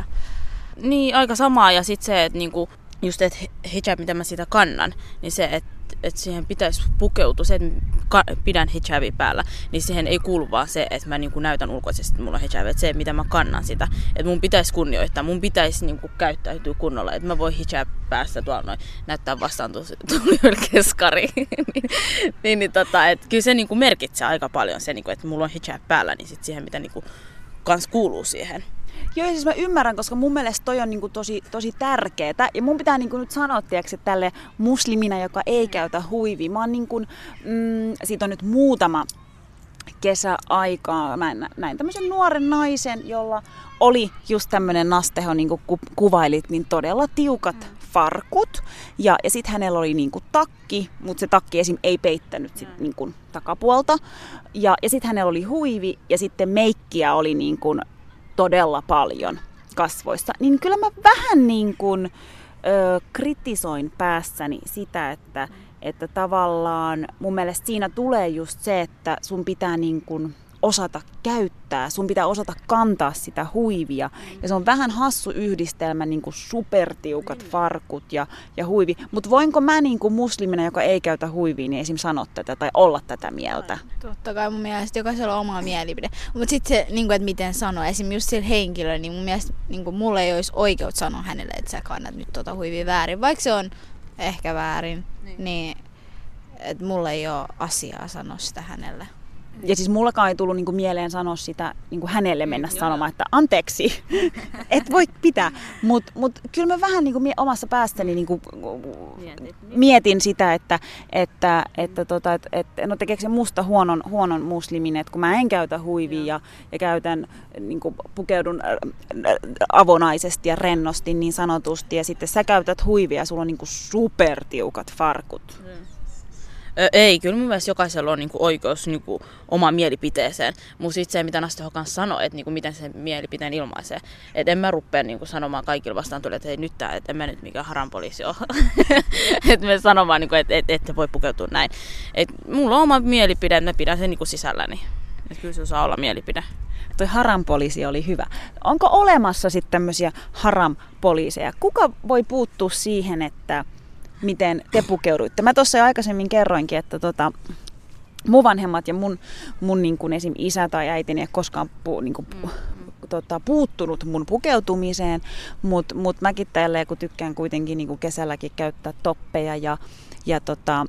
Speaker 3: Niin, aika samaa. Ja sitten se, että niinku, just että hijab, mitä mä sitä kannan, niin se, että että siihen pitäisi pukeutua, se, että pidän hijabi päällä, niin siihen ei kuulu vaan se, että mä niinku näytän ulkoisesti, että mulla on hijabi, että se, mitä mä kannan sitä, että mun pitäisi kunnioittaa, mun pitäisi niinku käyttäytyä kunnolla, että mä voin hijab päästä tuolla noin näyttää vastaan tulijoille keskari. niin, niin, niin tota, että kyllä se niinku merkitsee aika paljon se, niinku, että mulla on hijab päällä, niin sit siihen, mitä niinku kans kuuluu siihen.
Speaker 2: Joo, siis mä ymmärrän, koska mun mielestä toi on niinku tosi, tosi tärkeää. Ja mun pitää niinku nyt sanoa, tiiäks, että tälle muslimina, joka ei käytä huivi, mä oon niinku, mm, siitä on nyt muutama kesäaikaa. Mä näin tämmöisen nuoren naisen, jolla oli just tämmöinen nasteho, niin kuin kuvailit, niin todella tiukat mm. farkut. Ja, ja sitten hänellä oli niin kuin takki, mutta se takki esim. ei peittänyt sit, mm. niin kuin takapuolta. Ja, ja sitten hänellä oli huivi ja sitten meikkiä oli niin kuin todella paljon kasvoissa, niin kyllä mä vähän niin kuin ö, kritisoin päässäni sitä, että, että tavallaan mun mielestä siinä tulee just se, että sun pitää niin kuin osata käyttää, sun pitää osata kantaa sitä huivia. Ja se on vähän hassu yhdistelmä, niin kuin supertiukat mm. farkut ja, ja huivi. Mutta voinko mä niin kuin muslimina, joka ei käytä huivia, niin esim. sanoa tätä tai olla tätä mieltä?
Speaker 4: Totta kai mun mielestä jokaisella on oma mielipide. Mutta sitten se, niin kuin, että miten sanoa, esim. just sillä henkilöllä, niin mun mielestä niin kuin mulla ei olisi oikeut sanoa hänelle, että sä kannat nyt tota huivia väärin. Vaikka se on ehkä väärin, niin, niin et mulla ei ole asiaa sanoa sitä hänelle.
Speaker 2: Ja siis mullakaan ei tullut niinku mieleen sanoa sitä niinku hänelle mennä mm, sanomaan, että anteeksi, et voi pitää. Mutta mut, kyllä mä vähän niinku omassa päästäni niinku mietin. mietin sitä, että, että, että, tota, että, että no tekeekö se musta huonon, huonon muslimin, että kun mä en käytä huivia ja, ja käytän, niinku, pukeudun avonaisesti ja rennosti niin sanotusti, ja sitten sä käytät huivia ja sulla on niinku supertiukat farkut. Mm
Speaker 3: ei, kyllä mun mielestä jokaisella on niinku oikeus niinku omaan mielipiteeseen. Mutta sitten se, mitä Nasti Hokan sanoi, että niinku miten se mielipiteen ilmaisee. Että en mä rupea niinku sanomaan kaikille vastaan tuli, että hei nyt tää, että en mä nyt mikään haran poliisi ole. että me sanomaan, niinku, että et, ette voi pukeutua näin. Et mulla on oma mielipide, että mä pidän sen niinku sisälläni. Et kyllä se saa olla mielipide
Speaker 2: toi harampoliisi oli hyvä. Onko olemassa sitten tämmöisiä harampoliiseja? Kuka voi puuttua siihen, että miten te pukeuduitte. Mä tuossa jo aikaisemmin kerroinkin, että tota, mun vanhemmat ja mun, mun niin kuin esim. isä tai äiti ei koskaan pu, niin kuin, mm. tota, puuttunut mun pukeutumiseen, mutta mut mäkin tälleen, kun tykkään kuitenkin niin kuin kesälläkin käyttää toppeja ja, ja tota,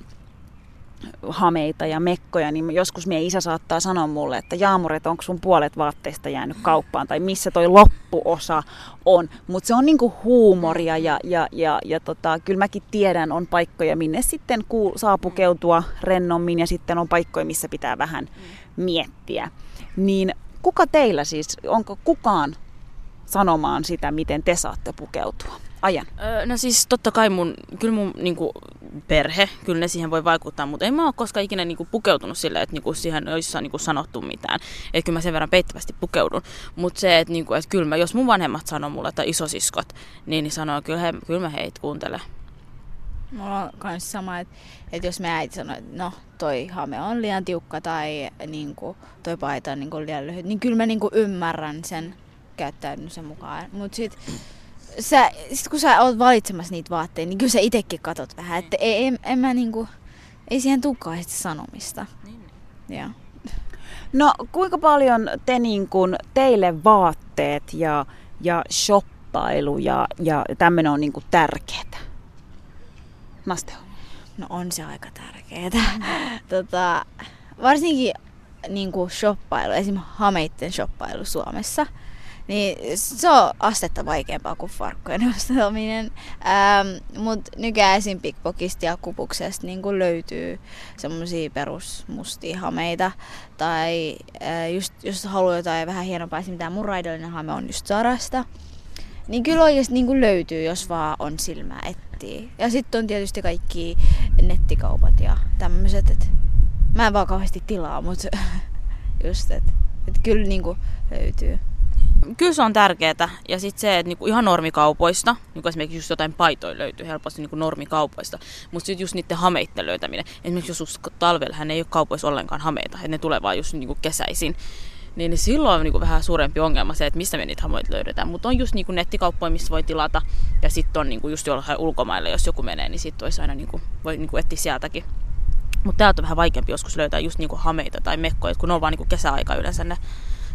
Speaker 2: hameita ja mekkoja, niin joskus meidän isä saattaa sanoa mulle, että Jaamur, että onko sun puolet vaatteista jäänyt kauppaan tai missä toi loppuosa on. Mutta se on niinku huumoria ja, ja, ja, ja tota, kyllä mäkin tiedän, on paikkoja, minne sitten kuul- saa pukeutua rennommin ja sitten on paikkoja, missä pitää vähän miettiä. Niin kuka teillä siis, onko kukaan sanomaan sitä, miten te saatte pukeutua? Ajan.
Speaker 3: Öö, no siis totta kai mun, kyllä mun niinku, perhe, kyllä ne siihen voi vaikuttaa, mutta en mä ole koskaan ikinä niinku, pukeutunut sillä, että niinku, siihen olisi niinku, sanottu mitään. Että kyllä mä sen verran peittävästi pukeudun. Mutta se, että niinku, et kyllä mä, jos mun vanhemmat sanoo mulle, että isosiskot, niin, niin sanoo, kyllä, he, kyllä mä heitä kuuntele.
Speaker 4: Mulla on myös sama, että, että jos me äiti sanoo, että no toi hame on liian tiukka tai niin kuin, toi paita on niin kuin, liian lyhyt, niin kyllä mä niin kuin, ymmärrän sen käyttäytymisen mukaan. Mutta sitten sä, sit kun sä oot valitsemassa niitä vaatteita, niin kyllä sä itekin katot vähän, että ei, en, en mä niinku, ei siihen tule sanomista. Niin. Ja.
Speaker 2: No kuinka paljon te niin kun, teille vaatteet ja, ja shoppailu ja, ja tämmöinen on niin tärkeää? Nasteo.
Speaker 4: No on se aika tärkeää. tota, varsinkin niin kuin shoppailu, esimerkiksi hameitten shoppailu Suomessa – niin se on astetta vaikeampaa kuin farkkujen ostaminen. Ähm, Mutta nykyään esim. pickpockista ja kupuksesta niin löytyy semmoisia perusmustia hameita. Tai äh, just, jos haluaa jotain vähän hienompaa, esim. tämä mun hame on just Sarasta. Niin kyllä oikeasti niin löytyy, jos vaan on silmää etsii. Ja sitten on tietysti kaikki nettikaupat ja tämmöiset, mä en vaan kauheasti tilaa, mutta just, että et kyllä niin löytyy
Speaker 3: kyllä se on tärkeää. Ja sitten se, että niinku ihan normikaupoista, niinku esimerkiksi just jotain paitoja löytyy helposti niinku normikaupoista, mutta sitten just niiden hameiden löytäminen. Esimerkiksi jos talvella hän ei ole kaupoissa ollenkaan hameita, että ne tulee vaan just niinku kesäisin. Niin, niin silloin on niinku vähän suurempi ongelma se, että mistä me niitä hamoita löydetään. Mutta on just niinku nettikauppoja, missä voi tilata. Ja sitten on niinku just jollain ulkomailla, jos joku menee, niin sitten aina niinku, voi niinku etsiä sieltäkin. Mutta täältä on vähän vaikeampi joskus löytää just niinku hameita tai mekkoja, kun ne on vaan niinku kesäaika yleensä ne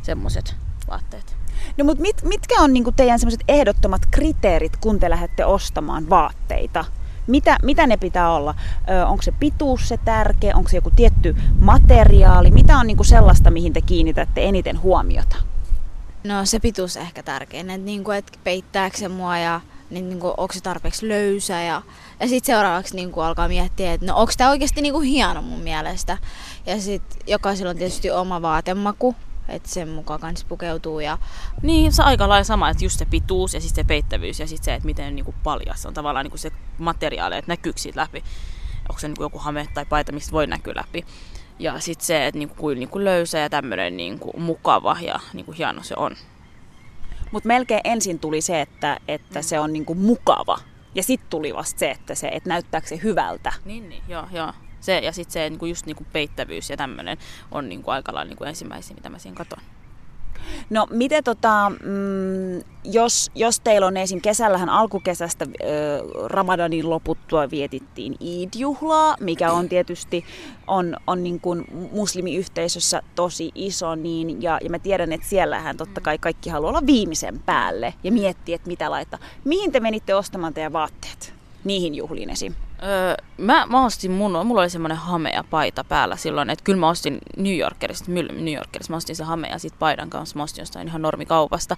Speaker 3: semmoiset vaatteet.
Speaker 2: No mutta mit, mitkä on niinku teidän semmoiset ehdottomat kriteerit, kun te lähdette ostamaan vaatteita? Mitä, mitä ne pitää olla? Ö, onko se pituus se tärkeä? Onko se joku tietty materiaali? Mitä on niinku sellaista, mihin te kiinnitätte eniten huomiota?
Speaker 4: No se pituus ehkä tärkein, että niinku, et peittääkö se mua ja niin, niinku, onko se tarpeeksi löysä ja, ja sitten seuraavaksi niinku, alkaa miettiä, että no onko tämä oikeasti niinku, hieno mun mielestä. Ja sitten jokaisella on tietysti oma vaatemaku, että sen mukaan kans pukeutuu. Ja...
Speaker 3: Niin, se aika lailla sama, että just se pituus ja sitten se peittävyys ja sitten se, että miten niinku paljas on tavallaan niinku se materiaali, että näkyykö siitä läpi. Onko se niinku joku hame tai paita, mistä voi näkyä läpi. Ja sitten se, että niinku, kuin niinku löysä ja tämmöinen niinku mukava ja niinku hieno se on.
Speaker 2: Mutta melkein ensin tuli se, että, että mm. se on niinku mukava. Ja sitten tuli vasta se, että, se, että näyttääkö se hyvältä.
Speaker 3: Niin, niin joo, joo. Se, ja sitten se niinku just niinku peittävyys ja tämmöinen on niinku aika lailla niinku ensimmäisiä, mitä mä siinä katon.
Speaker 2: No miten tota, mm, jos, jos teillä on esim. kesällähän alkukesästä Ramadanin loputtua vietittiin Eid-juhlaa, mikä on tietysti on, on niin kuin muslimiyhteisössä tosi iso, niin, ja, ja mä tiedän, että siellähän totta kai kaikki haluaa olla viimeisen päälle ja miettiä, että mitä laittaa. Mihin te menitte ostamaan teidän vaatteet niihin juhliin esim?
Speaker 3: Öö, mä, mä ostin mun, mulla oli semmoinen hamea paita päällä silloin, että kyllä mä ostin New Yorkerista, New Yorkerista, mä ostin se hamea sit paidan kanssa, mä ostin jostain ihan normikaupasta.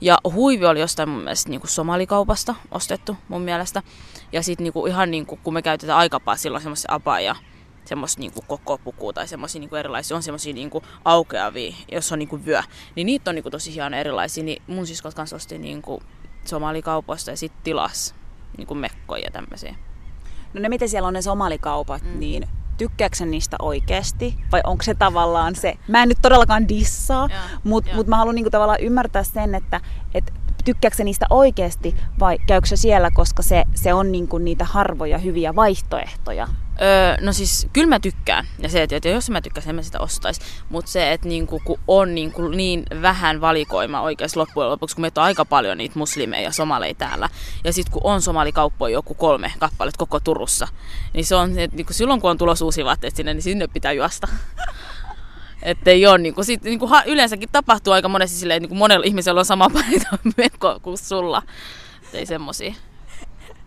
Speaker 3: Ja huivi oli jostain mun mielestä niin somalikaupasta ostettu mun mielestä. Ja sitten niin ihan niin kuin, kun me käytetään aikapaa silloin semmoisia apaja, semmoista niin koko pukua tai semmoisia niin erilaisia, on semmoisia niin aukeavia, jos on niin kuin vyö, niin niitä on niin kuin tosi hienoja erilaisia. Niin mun siskot kanssa osti niin kuin somalikaupoista ja sitten tilas niin kuin mekkoja ja tämmöisiä.
Speaker 2: No ne miten siellä on ne somalikaupat, mm. niin tykkääkö niistä oikeasti? Vai onko se tavallaan se, mä en nyt todellakaan dissaa, mutta mut mä haluan niinku tavallaan ymmärtää sen, että et tykkääkö niistä oikeasti vai käykö se siellä, koska se, se on niinku niitä harvoja hyviä vaihtoehtoja?
Speaker 3: Öö, no siis kyllä mä tykkään. Ja se, että jos mä tykkäsin, mä sitä ostaisi. Mutta se, että niinku, kun on niinku niin vähän valikoima oikeasti loppujen lopuksi, kun meitä on aika paljon niitä muslimeja ja somaleja täällä. Ja sitten kun on somalikauppoja joku kolme kappaletta koko Turussa, niin se on, että niinku, silloin kun on tulossa uusi vaatteet sinne, niin sinne pitää juosta. Että ei ole, niinku, sit, niinku, ha, yleensäkin tapahtuu aika monesti silleen, että niinku, monella ihmisellä on sama paita kuin sulla. Et ei semmosia.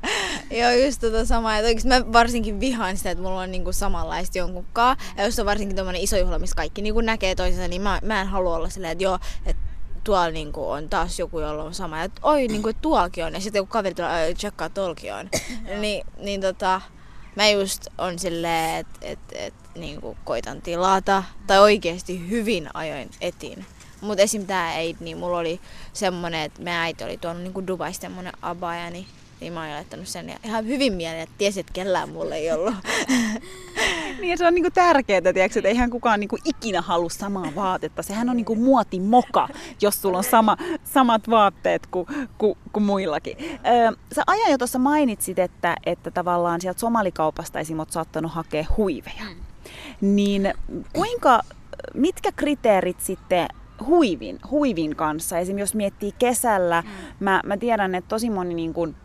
Speaker 4: Joo, just tota samaa. Että oikeasti mä varsinkin vihaan sitä, että mulla on niinku samanlaista jonkunkaan. Ja jos on varsinkin tommonen iso juhla, missä kaikki niinku näkee toisensa, niin mä, mä en halua olla silleen, että joo, että tuolla niinku on taas joku, jolla on sama. Ja oi, niinku, tuolkin on. Ja sitten joku kaveri tulee, tsekkaa, tuolkin on. niin, niin tota, mä just on silleen, että et, et, niinku koitan tilata. Tai oikeasti hyvin ajoin etin. Mutta esim. tää ei, niin mulla oli semmonen, että meidän äiti oli tuonut niinku Dubaista semmonen abaja, niin niin mä oon laittanut sen ihan hyvin mieleen, että tiesit, että kellään mulle ei ollut.
Speaker 2: niin se on niinku tärkeää, tiedätkö, että eihän kukaan niinku ikinä halua samaa vaatetta. Sehän on niinku muotimoka, jos sulla on sama, samat vaatteet kuin, kuin, kuin muillakin. Öö, sä ajan jo tuossa mainitsit, että, että tavallaan sieltä somalikaupasta esim. oot saattanut hakea huiveja. Mm. Niin kuinka, mitkä kriteerit sitten huivin, huivin kanssa, esim. jos miettii kesällä, mm. mä, mä tiedän, että tosi moni niin kuin,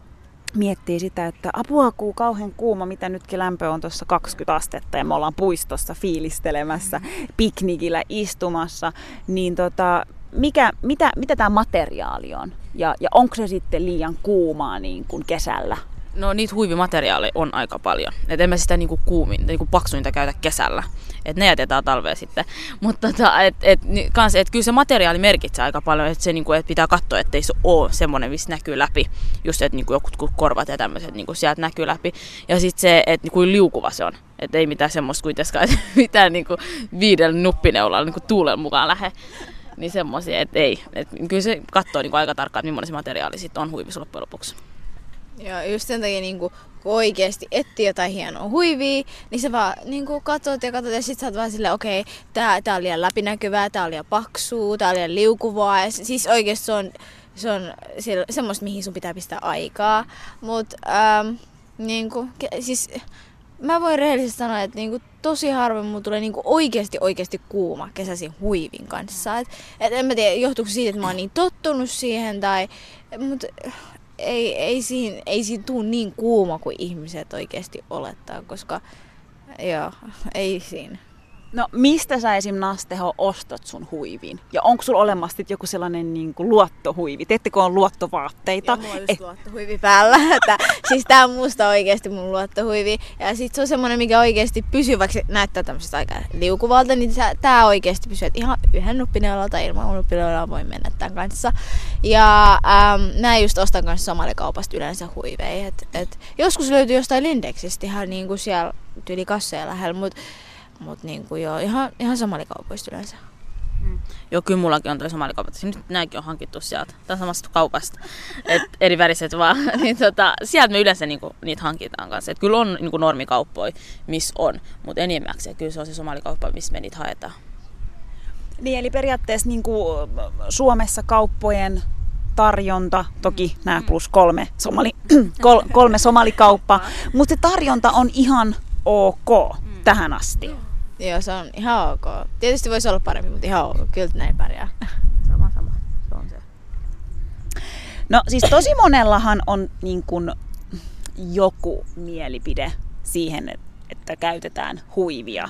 Speaker 2: miettii sitä, että apua kuu kauhean kuuma, mitä nytkin lämpö on tuossa 20 astetta ja me ollaan puistossa fiilistelemässä, piknikillä istumassa, niin tota, mikä, mitä, mitä tämä materiaali on? Ja, ja onko se sitten liian kuumaa niin kuin kesällä?
Speaker 3: No niitä huivimateriaaleja on aika paljon. Et en mä sitä niinku kuumin, niinku paksuinta käytä kesällä. Et ne jätetään talveen sitten. Mutta tota, et, et, kans, et kyllä se materiaali merkitsee aika paljon. Että se niinku, et pitää katsoa, ettei se ole semmoinen, missä näkyy läpi. Just että niinku jotkut korvat ja tämmöiset niinku sieltä näkyy läpi. Ja sitten se, että niinku liukuva se on. Että ei mitään semmoista kuitenkaan, että mitään niinku viidellä nuppineulalla niinku tuulen mukaan lähde. Niin semmoisia, että ei. Et kyllä se katsoo niinku aika tarkkaan, että millainen se materiaali sitten on huivissa loppujen lopuksi.
Speaker 4: Ja just sen takia niin kuin, kun oikeasti etsii jotain hienoa huivia, niin sä vaan niin kuin, ja katsot ja sit sä oot vaan silleen, okei, okay, tää, tää on liian läpinäkyvää, tää on liian paksua, tää on liian liukuvaa. Ja siis oikeasti se on, se on semmoista, mihin sun pitää pistää aikaa. Mut ähm, niin kuin, siis mä voin rehellisesti sanoa, että niinku tosi harvoin mulla tulee niinku oikeasti oikeasti kuuma kesäisin huivin kanssa. Et, et en mä tiedä, johtuuko siitä, että mä oon niin tottunut siihen tai... Mut ei, ei, siinä, ei siinä tuu niin kuuma kuin ihmiset oikeasti olettaa, koska joo, ei siinä.
Speaker 2: No mistä sä esim. Nasteho ostat sun huivin? Ja onko sulla olemassa joku sellainen niin kuin luottohuivi? Teettekö on luottovaatteita?
Speaker 4: Joo, mulla Et... luottohuivi päällä. Että, siis tää on musta oikeasti mun luottohuivi. Ja sit se on semmonen, mikä oikeasti pysyy, vaikka se näyttää tämmöisestä aika liukuvalta, niin tää oikeasti pysyy. Että ihan yhden nuppineulalla tai ilman nuppineulalla voi mennä tämän kanssa. Ja ähm, mä just ostan kanssa somalikaupasta yleensä huiveja. Et, et, joskus löytyy jostain Lindexistä ihan niin kuin siellä tyyli kasseja lähellä, mutta mutta niinku joo, ihan, ihan somalikaupoista yleensä.
Speaker 3: Mm. Joo, kyllä mullakin on toi somalikaupasta. Nyt nämäkin on hankittu sieltä, tai samasta kaupasta. Et eri väriset vaan. niin tota, sieltä me yleensä niinku, niitä hankitaan kanssa. Et kyllä on niinku normikauppoja, missä on. Mutta enimmäkseen kyllä se on se somalikauppa, missä me niitä haetaan.
Speaker 2: Niin, eli periaatteessa niin kuin Suomessa kauppojen tarjonta, toki nämä mm. plus kolme, somali, kol, kolme somalikauppa, mutta se tarjonta on ihan ok mm. tähän asti.
Speaker 4: Joo, se on ihan ok. Tietysti voisi olla paremmin, mutta ihan ok. Kyllä näin pärjää.
Speaker 3: Sama, sama. Se on se.
Speaker 2: No siis tosi monellahan on niin kuin joku mielipide siihen, että käytetään huivia.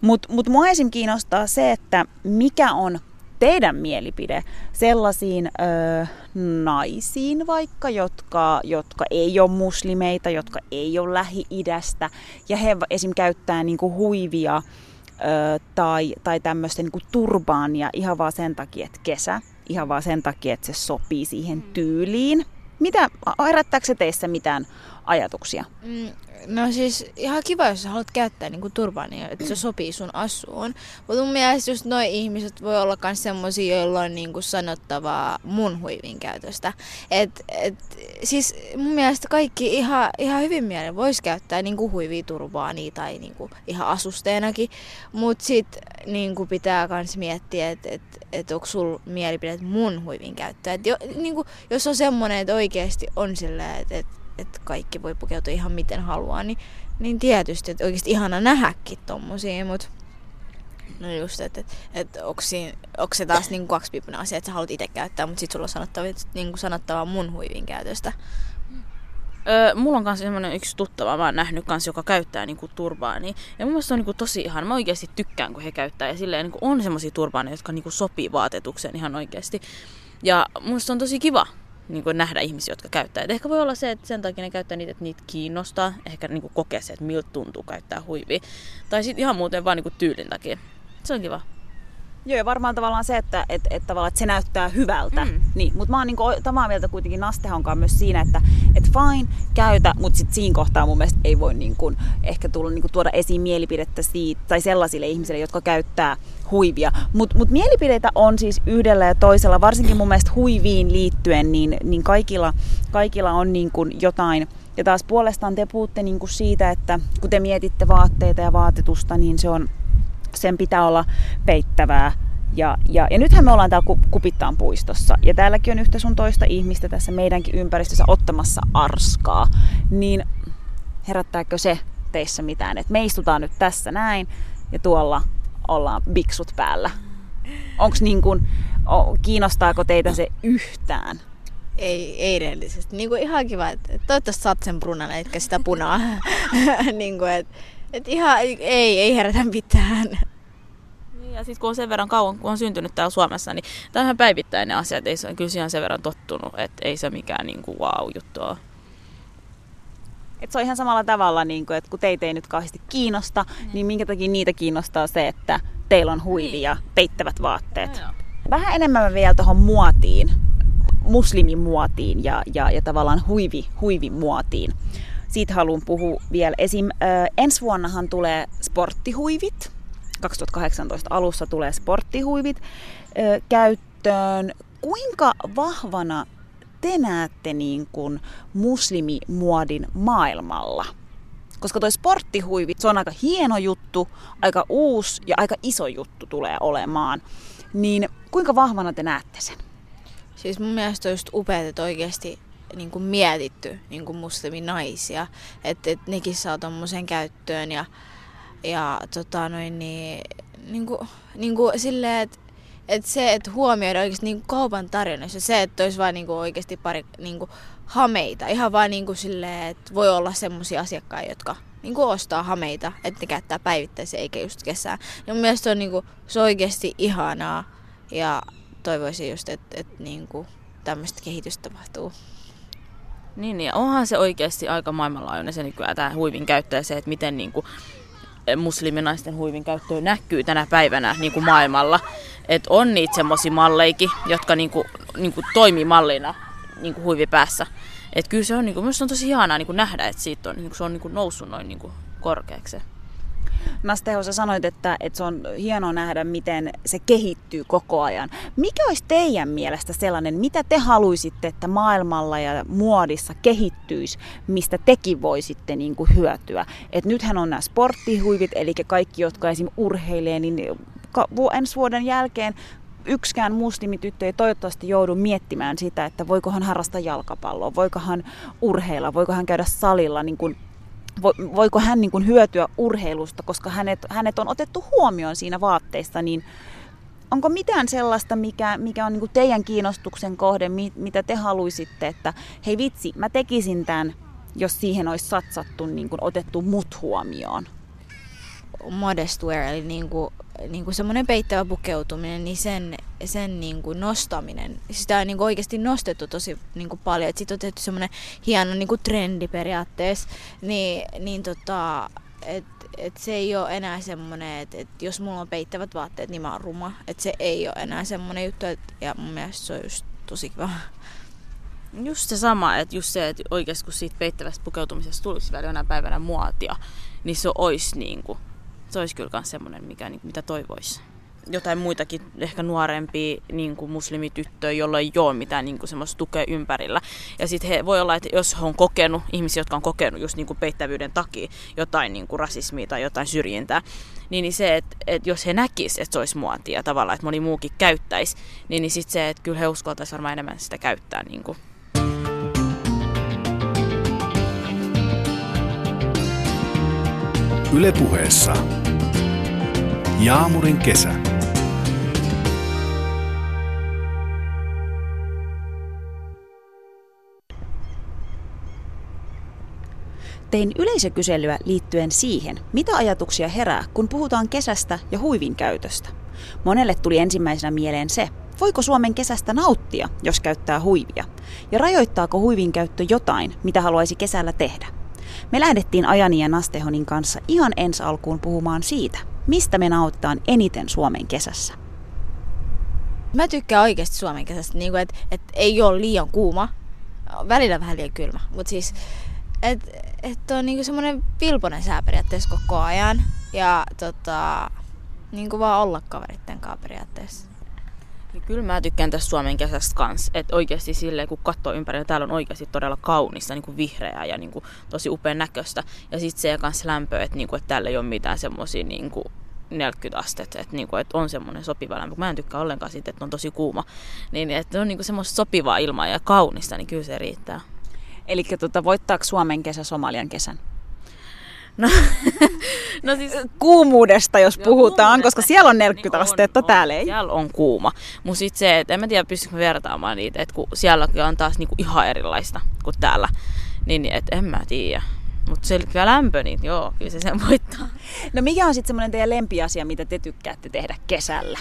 Speaker 2: Mutta mut mua esim. kiinnostaa se, että mikä on teidän mielipide sellaisiin ö, naisiin vaikka, jotka, jotka ei ole muslimeita, jotka ei ole Lähi-idästä ja he esim. käyttää niinku huivia ö, tai, tai tämmöistä niinku turbaania ihan vaan sen takia, että kesä, ihan vaan sen takia, että se sopii siihen mm. tyyliin. Mitä, herättääkö se teissä mitään ajatuksia?
Speaker 4: Mm, No siis ihan kiva, jos haluat käyttää niinku turbaania, että se sopii sun asuun. Mutta mun mielestä just noi ihmiset voi olla myös semmosia, joilla on niinku sanottavaa mun huivin käytöstä. Et, et, siis mun mielestä kaikki ihan, ihan hyvin mielen vois käyttää niinku huivia turbaania tai niinku ihan asusteenakin. Mutta sit niinku pitää myös miettiä, että et, et onko sul mielipide mun huivin käyttöä. Et jo, niinku, jos on semmonen, että oikeasti on silleen, että et, että kaikki voi pukeutua ihan miten haluaa, niin, niin tietysti, että oikeasti ihana nähdäkin tommosia, mutta No just, että et, et, onko, onko se taas niin kaksipiippunen asia, että sä haluat itse käyttää, mutta sitten sulla on sanottava, niin sanottavaa mun huivin käytöstä.
Speaker 3: Öö, mulla on kanssa semmoinen yksi tuttava, mä oon nähnyt kanssa, joka käyttää niinku turbaania. Ja mun mielestä se on niinku tosi ihan. Mä oikeasti tykkään, kun he käyttää. Ja silleen niinku on semmoisia turbaaneja, jotka niinku sopii vaatetukseen ihan oikeasti. Ja mun on tosi kiva, niin kuin nähdä ihmisiä, jotka käyttää. Et ehkä voi olla se, että sen takia ne käyttää niitä, että niitä kiinnostaa. Ehkä niin kuin kokee se, että miltä tuntuu käyttää huivia. Tai sitten ihan muuten vaan niin kuin tyylin takia. Se on kiva.
Speaker 2: Joo, ja varmaan tavallaan se, että et, et tavallaan, että se näyttää hyvältä. Mm. Niin, mutta mä oon niinku samaa mieltä kuitenkin Nastehonkaan myös siinä, että et fine, käytä, mutta sitten siinä kohtaa mun mielestä ei voi niinku, ehkä tulla, niinku, tuoda esiin mielipidettä siitä, tai sellaisille ihmisille, jotka käyttää huivia. Mutta mut mielipideitä on siis yhdellä ja toisella, varsinkin mun mielestä huiviin liittyen, niin, niin kaikilla, kaikilla on niinku jotain, ja taas puolestaan te puhutte niinku siitä, että kun te mietitte vaatteita ja vaatetusta, niin se on sen pitää olla peittävää. Ja, ja, ja nythän me ollaan täällä Kupittaan puistossa ja täälläkin on yhtä sun toista ihmistä tässä meidänkin ympäristössä ottamassa arskaa. Niin herättääkö se teissä mitään, että me istutaan nyt tässä näin ja tuolla ollaan biksut päällä. Onks niin kun, kiinnostaako teitä se yhtään?
Speaker 4: Ei, ei rehellisesti. Niin kuin ihan kiva, että toivottavasti saat sen brunana, etkä sitä punaa. niin kuin, että et ihan ei, ei herätä mitään.
Speaker 3: Niin, ja sitten kun on sen verran kauan, kun on syntynyt täällä Suomessa, niin tämä on ihan päivittäinen asia, että ei se kyllä siihen sen verran tottunut, että ei se mikään niin kuin wow-juttu ole.
Speaker 2: Et se on ihan samalla tavalla, niin kuin, että kun teitä ei nyt kauheasti kiinnosta, mm. niin minkä takia niitä kiinnostaa se, että teillä on huivi ja niin. peittävät vaatteet. No, Vähän enemmän vielä tuohon muotiin, muslimimuotiin ja, ja, ja tavallaan huivi, huivimuotiin siitä haluan puhua vielä. Esim. Äh, ensi vuonnahan tulee sporttihuivit. 2018 alussa tulee sporttihuivit äh, käyttöön. Kuinka vahvana te näette niin kuin muslimimuodin maailmalla? Koska toi sporttihuivi, se on aika hieno juttu, aika uusi ja aika iso juttu tulee olemaan. Niin kuinka vahvana te näette sen?
Speaker 4: Siis mun mielestä on just upeat, että oikeasti niin kuin mietitty niin kuin musliminaisia, että et nekin saa tuommoisen käyttöön ja, ja tota noin niin, niin kuin, niin kuin silleen, että et se, että huomioida oikeasti niin kaupan tarjonnassa, se, että olisi vain niin oikeasti pari niin kuin hameita, ihan vaan niin kuin silleen, että voi olla semmoisia asiakkaita, jotka niin kuin ostaa hameita, että ne käyttää päivittäisiä eikä just kesää. Ja mun mielestä se on, niin kuin, se on oikeasti ihanaa ja toivoisin just, että, että niin kuin tämmöistä kehitystä tapahtuu.
Speaker 3: Niin, niin onhan se oikeasti aika maailmanlaajuinen se nykyään tämä huivin käyttö ja se, että miten niin kuin, eh, musliminaisten huivin käyttö näkyy tänä päivänä niin kuin maailmalla. Että on niitä semmoisia malleikin, jotka niin kuin, niin kuin toimii mallina niin kuin huivi päässä. Että kyllä se on, niin kuin, myös on tosi ihanaa niin kuin nähdä, että siitä on, niin kuin, se on niin kuin noussut noin niin kuin korkeaksi.
Speaker 2: Nasteho, sä sanoit, että, että se on hienoa nähdä, miten se kehittyy koko ajan. Mikä olisi teidän mielestä sellainen, mitä te haluaisitte, että maailmalla ja muodissa kehittyisi, mistä tekin voisitte niin kuin hyötyä? Et nythän on nämä sporttihuivit, eli kaikki, jotka esim. urheilee, niin ensi vuoden jälkeen yksikään muslimityttö ei toivottavasti joudu miettimään sitä, että voiko hän harrastaa jalkapalloa, voiko hän urheilla, voiko hän käydä salilla niin kuin voiko hän niin kuin hyötyä urheilusta, koska hänet, hänet on otettu huomioon siinä vaatteissa, niin onko mitään sellaista, mikä, mikä on niin kuin teidän kiinnostuksen kohde, mitä te haluaisitte, että hei vitsi, mä tekisin tämän, jos siihen olisi satsattu, niin kuin otettu mut huomioon?
Speaker 4: Modest wear, eli niin kuin niin kuin semmoinen peittävä pukeutuminen, niin sen, sen niin kuin nostaminen, sitä on niin kuin oikeasti nostettu tosi niin kuin paljon, että siitä on tehty semmoinen hieno niin kuin trendi periaatteessa, niin, niin tota, et, et se ei ole enää semmoinen, että et jos mulla on peittävät vaatteet, niin mä oon ruma. Että se ei ole enää semmoinen juttu, et, ja mun mielestä se on just tosi kiva.
Speaker 3: Just se sama, että just se, että oikeasti kun siitä peittävästä pukeutumisesta tulisi vielä päivänä muotia, niin se olisi niin kuin, se olisi kyllä myös semmoinen, mikä, niin, mitä toivoisi. Jotain muitakin, ehkä nuorempia niin kuin muslimityttöjä, joilla ei ole mitään niin kuin semmoista tukea ympärillä. Ja sitten he voi olla, että jos he on kokenut, ihmisiä, jotka on kokenut just niin kuin peittävyyden takia jotain niin kuin rasismia tai jotain syrjintää, niin, niin se, että, että jos he näkisivät, että se olisi muotia tavallaan, että moni muukin käyttäisi, niin, niin sitten se, että kyllä he uskaltaisivat varmaan enemmän sitä käyttää niin kuin
Speaker 1: Ylepuheessa Jaamurin kesä.
Speaker 2: Tein yleisökyselyä liittyen siihen, mitä ajatuksia herää, kun puhutaan kesästä ja huivin käytöstä. Monelle tuli ensimmäisenä mieleen se, voiko Suomen kesästä nauttia, jos käyttää huivia, ja rajoittaako huivin käyttö jotain, mitä haluaisi kesällä tehdä. Me lähdettiin Ajani ja Nastehonin kanssa ihan ensi alkuun puhumaan siitä, mistä me nautitaan eniten Suomen kesässä.
Speaker 4: Mä tykkään oikeasti Suomen kesästä, niin että et ei ole liian kuuma, välillä vähän liian kylmä, mutta siis että et on niinku semmoinen vilponen sää periaatteessa koko ajan ja tota, niinku vaan olla kaveritten kanssa periaatteessa.
Speaker 3: Niin kyllä mä tykkään tästä Suomen kesästä kanssa. Että oikeasti silleen, kun katsoo ympärillä, täällä on oikeasti todella kaunista, niin kuin vihreää ja niin kuin tosi upean näköistä. Ja sitten se kanssa lämpö, että, niin kuin, että täällä ei ole mitään semmoisia niin kuin 40 astetta, että, niin kuin, että on semmoinen sopiva lämpö. Mä en tykkää ollenkaan siitä, että on tosi kuuma. Niin että on niin kuin semmoista sopivaa ilmaa ja kaunista, niin kyllä se riittää.
Speaker 2: Eli tota, voittaako Suomen kesä Somalian kesän?
Speaker 3: No, no siis,
Speaker 2: kuumuudesta, jos puhutaan,
Speaker 3: kuumuudesta.
Speaker 2: koska siellä on 40
Speaker 3: niin
Speaker 2: astetta,
Speaker 3: on,
Speaker 2: täällä ei.
Speaker 3: Siellä on kuuma. Mutta sitten se, että en mä tiedä pystykö vertaamaan niitä, että kun sielläkin on taas niinku ihan erilaista kuin täällä. Niin, niin että en mä tiedä. Mutta se kyllä lämpö, niin joo, kyllä se sen voittaa.
Speaker 2: No mikä on sitten semmoinen teidän lempiasia, mitä te tykkäätte tehdä kesällä?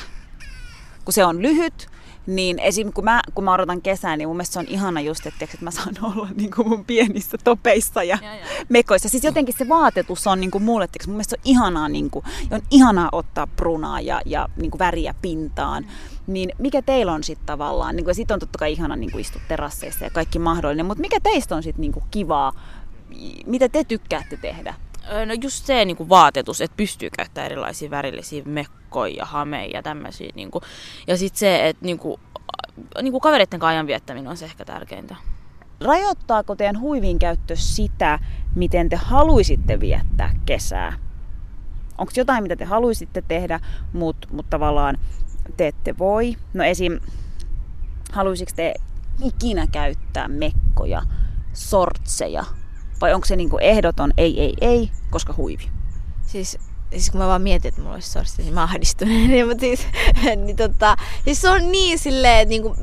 Speaker 2: Kun se on lyhyt, niin esim. kun mä, kun mä odotan kesää, niin mun mielestä se on ihana just, että, että mä saan olla niin kuin mun pienissä topeissa ja,
Speaker 3: Ja, ja.
Speaker 2: mekoissa. Siis jotenkin se vaatetus on niin kuin mulle, että mun mielestä se on ihanaa, niin kuin, on ihanaa ottaa prunaa ja, ja niin kuin väriä pintaan. Niin mikä teillä on sitten tavallaan, niin kuin, sit on totta kai ihana niin kuin istua terasseissa ja kaikki mahdollinen, mutta mikä teistä on sitten niin kuin kivaa, mitä te tykkäätte tehdä?
Speaker 3: No just se niin kuin vaatetus, että pystyy käyttämään erilaisia värillisiä mekkoja ja hameja ja tämmöisiä. Niin kuin. Ja sitten se, että niin kuin, niin kuin kavereiden kanssa ajan viettäminen on se ehkä tärkeintä.
Speaker 2: Rajoittaako teidän huivin käyttö sitä, miten te haluaisitte viettää kesää? Onko jotain, mitä te haluaisitte tehdä, mutta mut tavallaan te ette voi? No esim. Haluaisiko te ikinä käyttää mekkoja, sortseja? Vai onko se niinku ehdoton ei, ei, ei, koska huivi?
Speaker 4: Siis, siis kun mä vaan mietin, että mulla olisi sorsti, niin mä ahdistun. niin, mutta siis, niin tota, siis se on niin silleen, että niinku,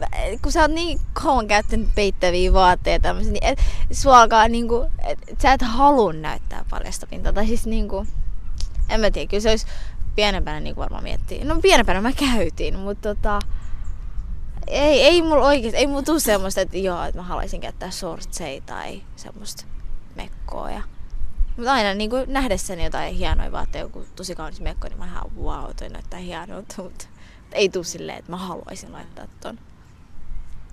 Speaker 4: kun sä oot niin kauan käyttänyt peittäviä vaatteita, tämmöisiä, niin et, sua alkaa niinku, et, et sä et halua näyttää paljasta pintaa. Tai siis niinku, en mä tiedä, kyllä se olisi pienempänä niinku varmaan miettiä. No pienempänä mä käytin, mutta tota, ei, ei mulla oikeesti, ei mulla tuu semmoista, että joo, että mä haluaisin käyttää shortseja tai semmoista mekkoa. Ja... Mutta aina niin kuin nähdessäni jotain hienoja vaatteita, joku tosi kaunis mekko, niin mä ihan wow, toi näyttää hienolta, mutta ei tuu silleen, että mä haluaisin laittaa ton.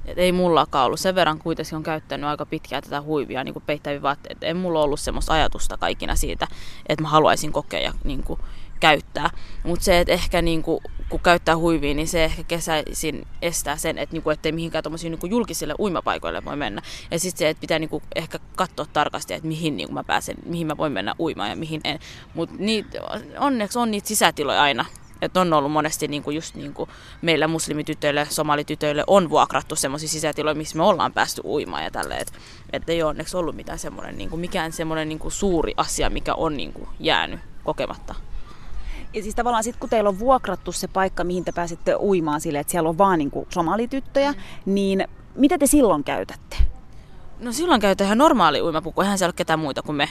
Speaker 3: Et ei mullakaan ollut. Sen verran kuitenkin on käyttänyt aika pitkään tätä huivia niin peittäviä vaatteita. Ei mulla ollut semmoista ajatusta kaikina siitä, että mä haluaisin kokea ja niin kuin, käyttää. Mutta se, että ehkä niin kuin, kun käyttää huivia, niin se ehkä kesäisin estää sen, että niinku, ettei mihinkään tommosiin niinku julkisille uimapaikoille voi mennä. Ja sitten se, että pitää niinku ehkä katsoa tarkasti, että mihin niinku mä pääsen, mihin mä voin mennä uimaan ja mihin en. Mutta onneksi on niitä sisätiloja aina. Että on ollut monesti niinku just niinku meillä muslimitytöille, somalitytöille on vuokrattu semmoisia sisätiloja, missä me ollaan päästy uimaan ja tälleen. Että et ei ole onneksi ollut mitään semmoinen, niinku, mikään semmoinen niinku suuri asia, mikä on niinku jäänyt kokematta.
Speaker 2: Ja siis tavallaan sitten kun teillä on vuokrattu se paikka, mihin te pääsette uimaan sille, että siellä on vaan niinku somalityttöjä, mm. niin mitä te silloin käytätte?
Speaker 3: No silloin käytetään ihan normaali uimapuku, eihän siellä ole ketään muita kuin me.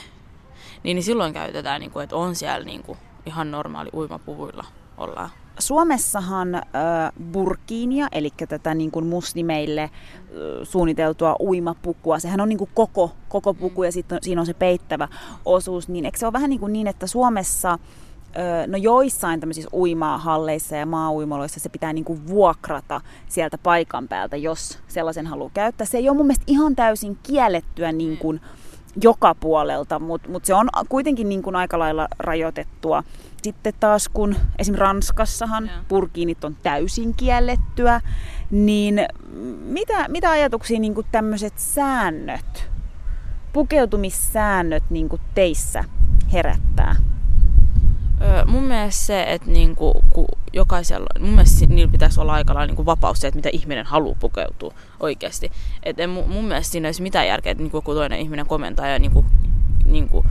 Speaker 3: Niin, niin silloin käytetään, niin kuin, että on siellä niin kuin, ihan normaali uimapuvuilla ollaan.
Speaker 2: Suomessahan äh, burkiinia, eli tätä niin kuin muslimeille äh, suunniteltua uimapukua, sehän on niin kuin koko, koko puku ja sitten siinä on se peittävä osuus, niin eikö se ole vähän niin, kuin niin että Suomessa no joissain tämmöisissä uimahalleissa ja maauimaloissa se pitää niinku vuokrata sieltä paikan päältä, jos sellaisen haluaa käyttää. Se ei ole mun mielestä ihan täysin kiellettyä niin kuin joka puolelta, mutta mut se on kuitenkin niin kuin aika lailla rajoitettua. Sitten taas kun esim. Ranskassahan yeah. purkiinit on täysin kiellettyä, niin mitä, mitä ajatuksia niin kuin tämmöiset säännöt, pukeutumissäännöt niin kuin teissä herättää?
Speaker 3: Mun mielestä se, että niinku, kun jokaisella, mun mielestä niillä pitäisi olla aika lailla niinku vapaus se, että mitä ihminen haluaa pukeutua oikeasti. Et en, mun mielestä siinä olisi mitään järkeä, että niinku joku toinen ihminen komentaa ja niinku, niinku,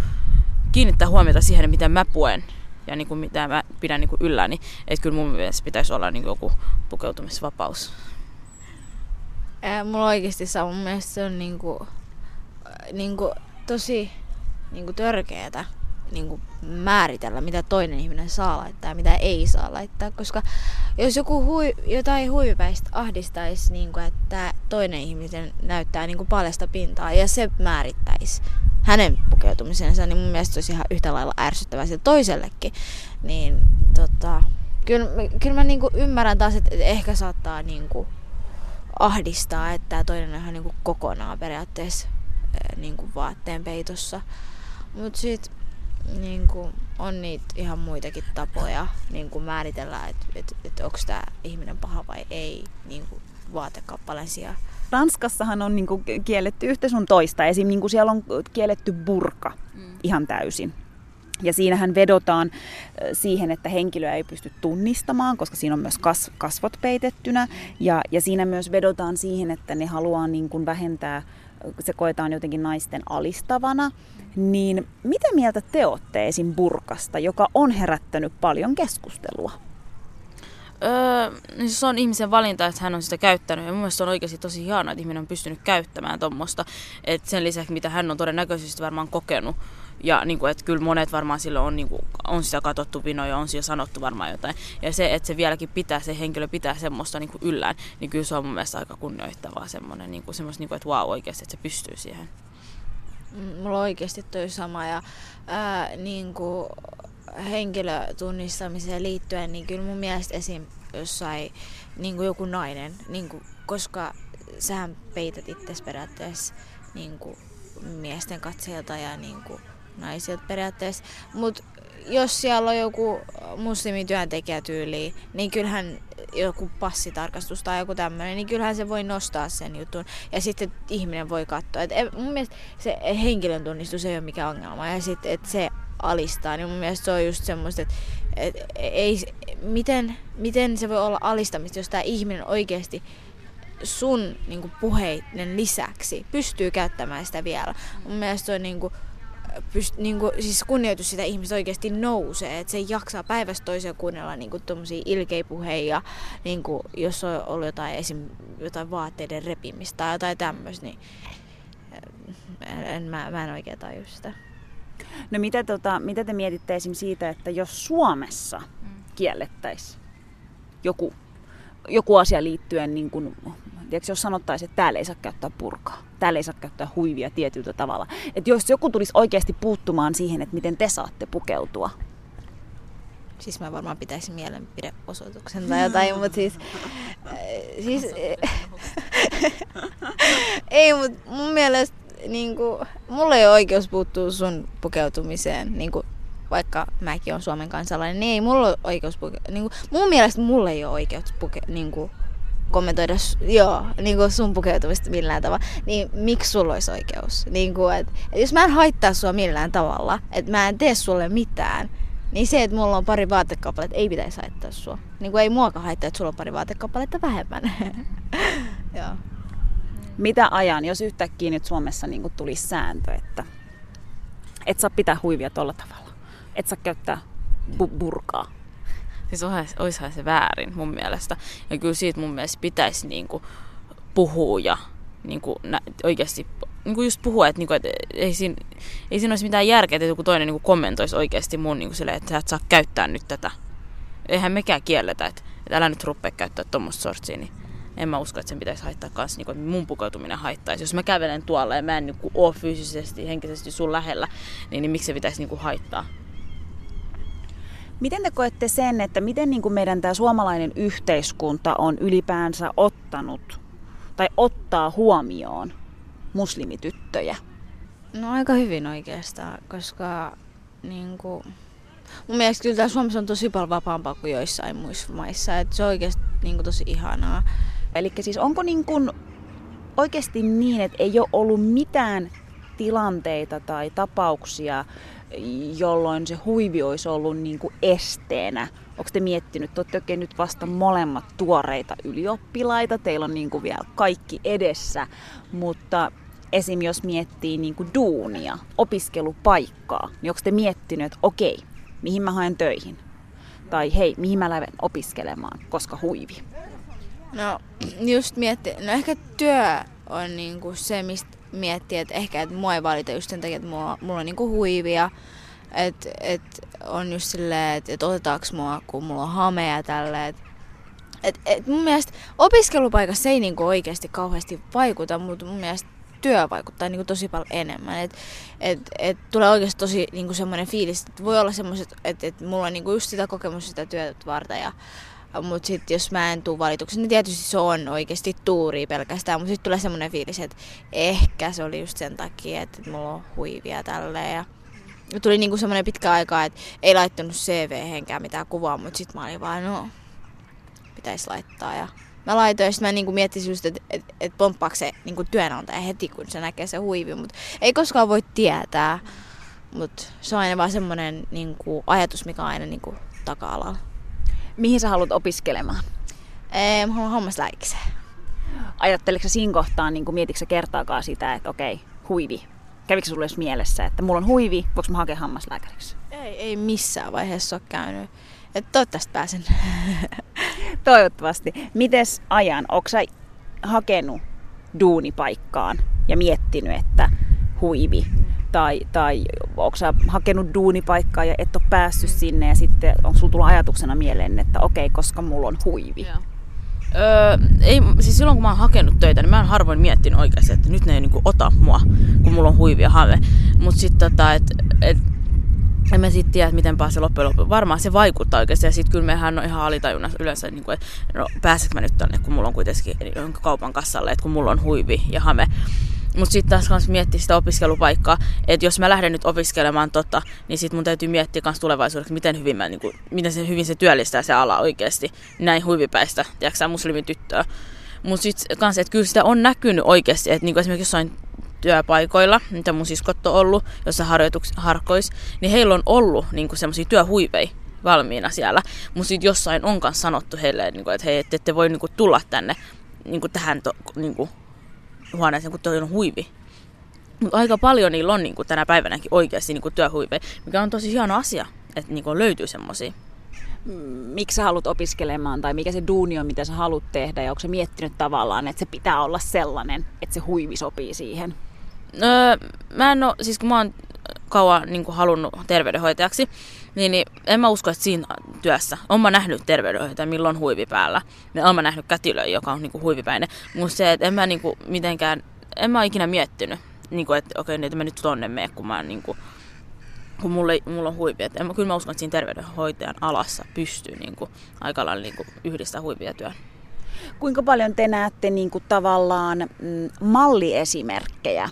Speaker 3: kiinnittää huomiota siihen, mitä mä puen ja niinku, mitä mä pidän niinku yllä. Niin, että kyllä mun mielestä pitäisi olla niinku joku pukeutumisvapaus.
Speaker 4: Ää, mulla oikeasti saa, mun mielestä se on niinku, niinku, tosi niinku törkeetä niin kuin määritellä, mitä toinen ihminen saa laittaa ja mitä ei saa laittaa. Koska jos joku hui, jotain huivipäistä ahdistaisi, niin kuin, että toinen ihminen näyttää niin kuin paljasta pintaa ja se määrittäisi hänen pukeutumisensa, niin mun mielestä se olisi ihan yhtä lailla ärsyttävää sille toisellekin. Niin tota, kyllä, kyllä mä niin kuin ymmärrän taas, että ehkä saattaa niin kuin ahdistaa, että toinen on ihan niin kuin kokonaan periaatteessa niin kuin vaatteen peitossa. Mutta sitten niin kuin, on niitä ihan muitakin tapoja niin kuin määritellä, että et, et onko tämä ihminen paha vai ei niin kuin vaatekappaleen sijaan.
Speaker 2: Ranskassahan on niin kuin, kielletty yhtä sun toista. Esim. Niin kuin siellä on kielletty burka mm. ihan täysin. Ja siinähän vedotaan siihen, että henkilöä ei pysty tunnistamaan, koska siinä on myös kas, kasvot peitettynä. Ja, ja siinä myös vedotaan siihen, että ne haluaa niin kuin vähentää, se koetaan jotenkin naisten alistavana. Niin mitä mieltä te olette esim. burkasta, joka on herättänyt paljon keskustelua?
Speaker 3: Öö, niin se on ihmisen valinta, että hän on sitä käyttänyt. Ja mun mielestä on oikeasti tosi hienoa, että ihminen on pystynyt käyttämään tuommoista. Sen lisäksi, mitä hän on todennäköisesti varmaan kokenut. Ja niin kuin, että kyllä monet varmaan silloin on, niin kuin, on sitä katsottu vinoja, on siellä sanottu varmaan jotain. Ja se, että se vieläkin pitää, se henkilö pitää semmoista niin kuin yllään, niin kyllä se on mun mielestä aika kunnioittavaa semmoinen, niin kuin, semmoista, niin kuin, että wow oikeasti, että se pystyy siihen
Speaker 4: mulla on oikeasti toi sama ja ää, niin kuin henkilötunnistamiseen liittyen, niin kyllä mun mielestä esim. jossain niin kuin joku nainen, niin kuin, koska sähän peität itse periaatteessa niin kuin miesten katseelta ja niin kuin naisilta periaatteessa, mutta jos siellä on joku muslimityöntekijä tyyli, niin kyllähän joku passitarkastus tai joku tämmöinen, niin kyllähän se voi nostaa sen jutun. Ja sitten ihminen voi katsoa. Et mun mielestä se henkilön tunnistus ei ole mikään ongelma. Ja sitten, että se alistaa, niin mun mielestä se on just semmoista, että et, ei, miten, miten se voi olla alistamista, jos tämä ihminen oikeasti sun niin puheiden lisäksi pystyy käyttämään sitä vielä. Mun mielestä se on niin kuin, pyst, niin kuin, siis kunnioitus sitä ihmistä oikeasti nousee. Että se jaksaa päivästä toiseen kuunnella niin kuin, ilkeipuheja, niin kuin, jos on ollut jotain, esim, jotain vaatteiden repimistä tai jotain tämmöistä, niin en, mä, mä en oikein taju sitä.
Speaker 2: No mitä, tota, mitä te mietitte esim. siitä, että jos Suomessa mm. kiellettäisiin joku, joku asia liittyen niin kuin tiedätkö, jos sanottaisiin, että täällä ei saa käyttää purkaa, täällä ei saa käyttää huivia tietyllä tavalla. Että jos joku tulisi oikeasti puuttumaan siihen, että miten te saatte pukeutua.
Speaker 4: Siis mä varmaan pitäisin mielenpideosoituksen tai jotain, mutta siis... Äh, siis ei, mutta mun mielestä niin kuin, mulla ei ole oikeus puuttua sun pukeutumiseen, niin kuin, vaikka mäkin on Suomen kansalainen, niin ei mulla ole oikeus pukeutua. Niin kuin, mun mielestä mulla ei ole oikeus pukeutua, niin kuin, kommentoida joo, niin kuin sun pukeutumista millään tavalla, niin miksi sulla olisi oikeus? Niin kuin, et, et jos mä en haittaa sua millään tavalla, että mä en tee sulle mitään, niin se, että mulla on pari vaatekappaletta, ei pitäisi haittaa sua. Niin kuin ei muakaan haittaa, että sulla on pari vaatekappaletta vähemmän. joo.
Speaker 2: Mitä ajan, jos yhtäkkiä nyt Suomessa niin tulisi sääntö, että et saa pitää huivia tuolla tavalla, et saa käyttää bu- burkaa,
Speaker 3: Siis olisihan se väärin mun mielestä. Ja kyllä siitä mun mielestä pitäisi niinku puhua ja niinku, nä, oikeasti niinku just puhua, että, niinku, että ei, siinä, ei siinä olisi mitään järkeä, että joku toinen niinku kommentoisi oikeasti mun niinku silleen, että sä et saa käyttää nyt tätä. eihän mekään kielletä, että, että älä nyt rupea käyttää tuommoista sortsia, niin en mä usko, että sen pitäisi haittaa kanssa, niin kuin, että mun pukeutuminen haittaisi. Jos mä kävelen tuolla ja mä en niin kuin, ole fyysisesti, henkisesti sun lähellä, niin, niin miksi se pitäisi niin kuin, haittaa?
Speaker 2: Miten te koette sen, että miten niin kuin meidän tämä suomalainen yhteiskunta on ylipäänsä ottanut tai ottaa huomioon muslimityttöjä?
Speaker 4: No aika hyvin oikeastaan, koska niin kuin, mun mielestä kyllä täällä Suomessa on tosi paljon vapaampaa kuin joissain muissa maissa. Et se on oikeasti niin kuin, tosi ihanaa.
Speaker 2: Eli siis onko niin kuin oikeasti niin, että ei ole ollut mitään tilanteita tai tapauksia, jolloin se huivi olisi ollut niin kuin esteenä? Onko te miettinyt, että olette oikein nyt vasta molemmat tuoreita ylioppilaita, teillä on niin kuin vielä kaikki edessä, mutta esim. jos miettii niin kuin duunia, opiskelupaikkaa, niin onko te miettinyt, että okei, mihin mä haen töihin? Tai hei, mihin mä lähden opiskelemaan, koska huivi?
Speaker 4: No just mietti, no ehkä työ on niinku se, mistä miettii, että ehkä että mua ei valita just sen takia, että mulla, mulla on niinku huivia. Että et on just silleen, että et otetaanko mua, kun mulla on hamea tälle. Et, et, et mun mielestä opiskelupaikassa ei niinku oikeasti kauheasti vaikuta, mutta mun mielestä työ vaikuttaa niinku tosi paljon enemmän. Et, et, et tulee oikeasti tosi niinku semmoinen fiilis, että voi olla semmoiset, että et mulla on niinku just sitä kokemusta sitä työtä varten ja mutta sitten jos mä en tuu valituksi, niin tietysti se on oikeasti tuuri pelkästään. Mutta sitten tulee semmoinen fiilis, että ehkä se oli just sen takia, että mulla on huivia tälleen. Ja tuli niinku semmoinen pitkä aika, että ei laittanut CV-henkään mitään kuvaa, mutta sitten mä olin vaan, no, pitäisi laittaa. Ja mä laitoin ja sitten mä niinku miettisin just, että et, et pomppaako se niinku työnantaja heti, kun se näkee se huivi. Mutta ei koskaan voi tietää. Mutta se on aina vaan semmoinen niinku, ajatus, mikä on aina niinku, taka-alalla.
Speaker 2: Mihin sä haluat opiskelemaan?
Speaker 4: Ee, mä haluan hammaslääkikseen.
Speaker 2: Ajatteliko siinä kohtaa, niin mietitkö kertaakaan sitä, että okei, huivi. Kävikö sulle edes mielessä, että mulla on huivi, voiko mä hakea hammaslääkäriksi?
Speaker 4: Ei, ei missään vaiheessa ole käynyt. Että toivottavasti pääsen.
Speaker 2: Toivottavasti. Mites ajan? Onko sä hakenut duunipaikkaan ja miettinyt, että huivi? Tai, tai onko sä hakenut duunipaikkaa ja et ole päässyt sinne ja sitten on sulla tullut ajatuksena mieleen, että okei, koska mulla on huivi?
Speaker 3: Joo. Öö, ei, siis silloin kun mä oon hakenut töitä, niin mä en harvoin miettinyt oikeasti, että nyt ne ei niinku ota mua, kun mulla on huivi ja hame. Mutta sitten tota, että et, en mä sitten tiedä, miten se loppujen lopuksi. Varmaan se vaikuttaa oikeasti. Ja sitten kyllä mehän on ihan alitajunnassa yleensä, niin kuin, että no pääseekö mä nyt tänne, kun mulla on kuitenkin kaupan kassalle, että kun mulla on huivi ja hame. Mutta sitten taas kans miettiä sitä opiskelupaikkaa, että jos mä lähden nyt opiskelemaan tota, niin sitten mun täytyy miettiä kans tulevaisuudessa, miten hyvin, mä, niinku, miten se, hyvin se työllistää se ala oikeasti näin huivipäistä, tiedätkö muslimityttöä. Mutta sitten kans, että kyllä sitä on näkynyt oikeasti, että niinku esimerkiksi jossain työpaikoilla, mitä mun siskot on ollut, jossa harkois, niin heillä on ollut niinku semmoisia työhuiveja valmiina siellä. Mutta sitten jossain on kanssa sanottu heille, niinku, että hei, ette, ette voi niinku, tulla tänne niinku, tähän to, niinku, huoneeseen, kun toi on huivi. Mutta aika paljon niillä on niin kuin tänä päivänäkin oikeasti niin kuin työhuiveja, mikä on tosi hieno asia, että niin kuin löytyy semmoisia.
Speaker 2: Miksi sä haluat opiskelemaan tai mikä se duuni on, mitä sä haluat tehdä ja onko sä miettinyt tavallaan, että se pitää olla sellainen, että se huivi sopii siihen?
Speaker 3: Öö, mä en oo, siis kun mä oon kauan niin kuin halunnut terveydenhoitajaksi, niin, niin en mä usko, että siinä työssä, on mä nähnyt terveydenhoitaja, milloin huivi päällä. Ja on mä nähnyt kätilöä, joka on niinku huivipäinen. Mutta se, että en mä niinku mitenkään, en mä ikinä miettinyt, niinku, että okei, okay, että mä nyt tonne mene, kun mä niinku, kun mulla, mulla on huivi. Et en, kyllä mä uskon, että siinä terveydenhoitajan alassa pystyy niinku, aika lailla niinku, yhdistää huivia työn.
Speaker 2: Kuinka paljon te näette niinku, tavallaan mm, malliesimerkkejä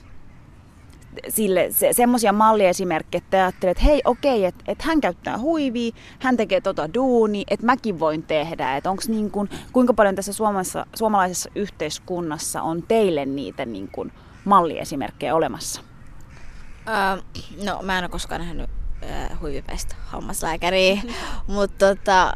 Speaker 2: sille se, semmoisia malliesimerkkejä, että ajattelet, että hei okei, että et hän käyttää huivia, hän tekee tota duuni, että mäkin voin tehdä. Että onks niin kun, kuinka paljon tässä suomalaisessa, suomalaisessa yhteiskunnassa on teille niitä niin kun, malliesimerkkejä olemassa?
Speaker 4: Öö, no mä en ole koskaan nähnyt äh, huivipäistä hammaslääkäriä, mutta tota,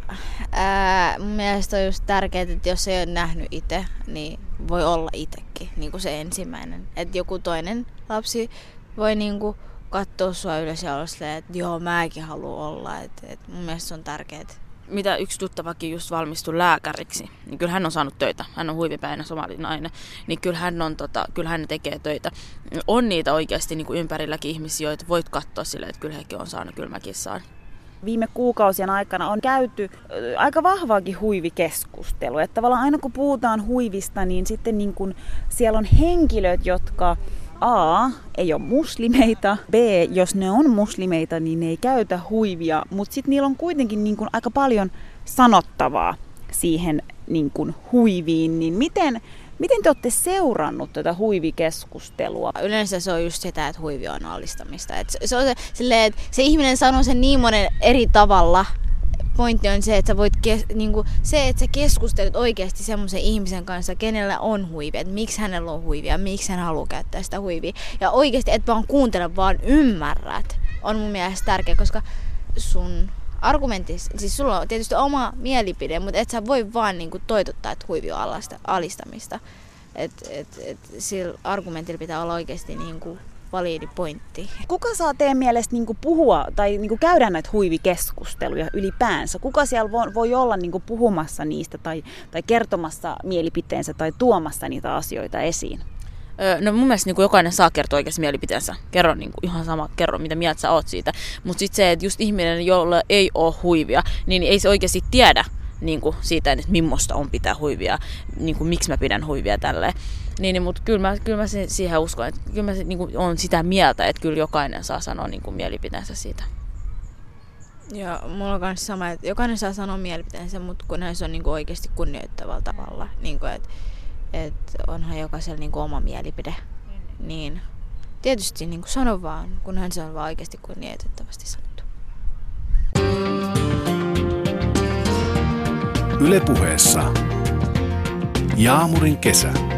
Speaker 4: äh, mun mielestä on just tärkeää, että jos ei ole nähnyt itse, niin voi olla itsekin niin kuin se ensimmäinen. Että joku toinen lapsi voi niin kuin katsoa sua ylös ja olla silleen, että joo, mäkin haluan olla. Et, et mun mielestä se on tärkeää.
Speaker 3: Mitä yksi tuttavakin just valmistui lääkäriksi, niin kyllä hän on saanut töitä. Hän on huivipäinä somalinainen, niin kyllä hän, on, tota, kyllä hän tekee töitä. On niitä oikeasti niin kuin ympärilläkin ihmisiä, joita voit katsoa silleen, että kyllä hekin on saanut, kyllä mäkin saan.
Speaker 2: viime kuukausien aikana on käyty aika vahvaakin huivikeskustelua. Että tavallaan aina kun puhutaan huivista, niin sitten niin kun siellä on henkilöt, jotka A, ei ole muslimeita, B, jos ne on muslimeita, niin ne ei käytä huivia, mutta sitten niillä on kuitenkin niin kun aika paljon sanottavaa siihen niin kun huiviin, niin miten, Miten te olette seurannut tätä huivikeskustelua?
Speaker 4: Yleensä se on just sitä, että huivi on allistamista. Et se, on se, silleen, että se ihminen sanoo sen niin monen eri tavalla. Pointti on se, että sä voit kes, niinku, se, että sä keskustelet oikeasti semmoisen ihmisen kanssa, kenellä on huivi, että miksi hänellä on huivia, miksi hän haluaa käyttää sitä huivia. Ja oikeasti, että vaan kuuntele, vaan ymmärrät, on mun mielestä tärkeä, koska sun argumentissa, siis sulla on tietysti oma mielipide, mutta et sä voi vaan niinku toitottaa, että huivi on alasta, alistamista. Et, et, et, sillä argumentilla pitää olla oikeasti niinku validi pointti.
Speaker 2: Kuka saa teidän mielestä niinku puhua tai niinku käydä näitä huivikeskusteluja ylipäänsä? Kuka siellä voi, voi olla niinku puhumassa niistä tai, tai kertomassa mielipiteensä tai tuomassa niitä asioita esiin?
Speaker 3: no mun mielestä niin jokainen saa kertoa oikeasti mielipiteensä. Kerro niin kuin ihan sama, kerro mitä mieltä sä oot siitä. Mutta sitten se, että just ihminen, jolla ei ole huivia, niin ei se oikeasti tiedä niin kuin siitä, että millaista on pitää huivia, niin kuin miksi mä pidän huivia tälleen. Niin, niin mutta kyllä mä, kyllä mä siihen uskon, että kyllä mä niin kuin, on sitä mieltä, että kyllä jokainen saa sanoa niin kuin mielipiteensä siitä.
Speaker 4: Joo, mulla on myös sama, että jokainen saa sanoa mielipiteensä, mutta kun se on niin kuin oikeasti kunnioittavalla tavalla. Niin kuin, että että onhan jokaisella niin kuin oma mielipide. Niin tietysti niin kuin sano vaan, kunhan se on vaan oikeasti kunnioitettavasti sanottu.
Speaker 1: Ylepuheessa Jaamurin kesä.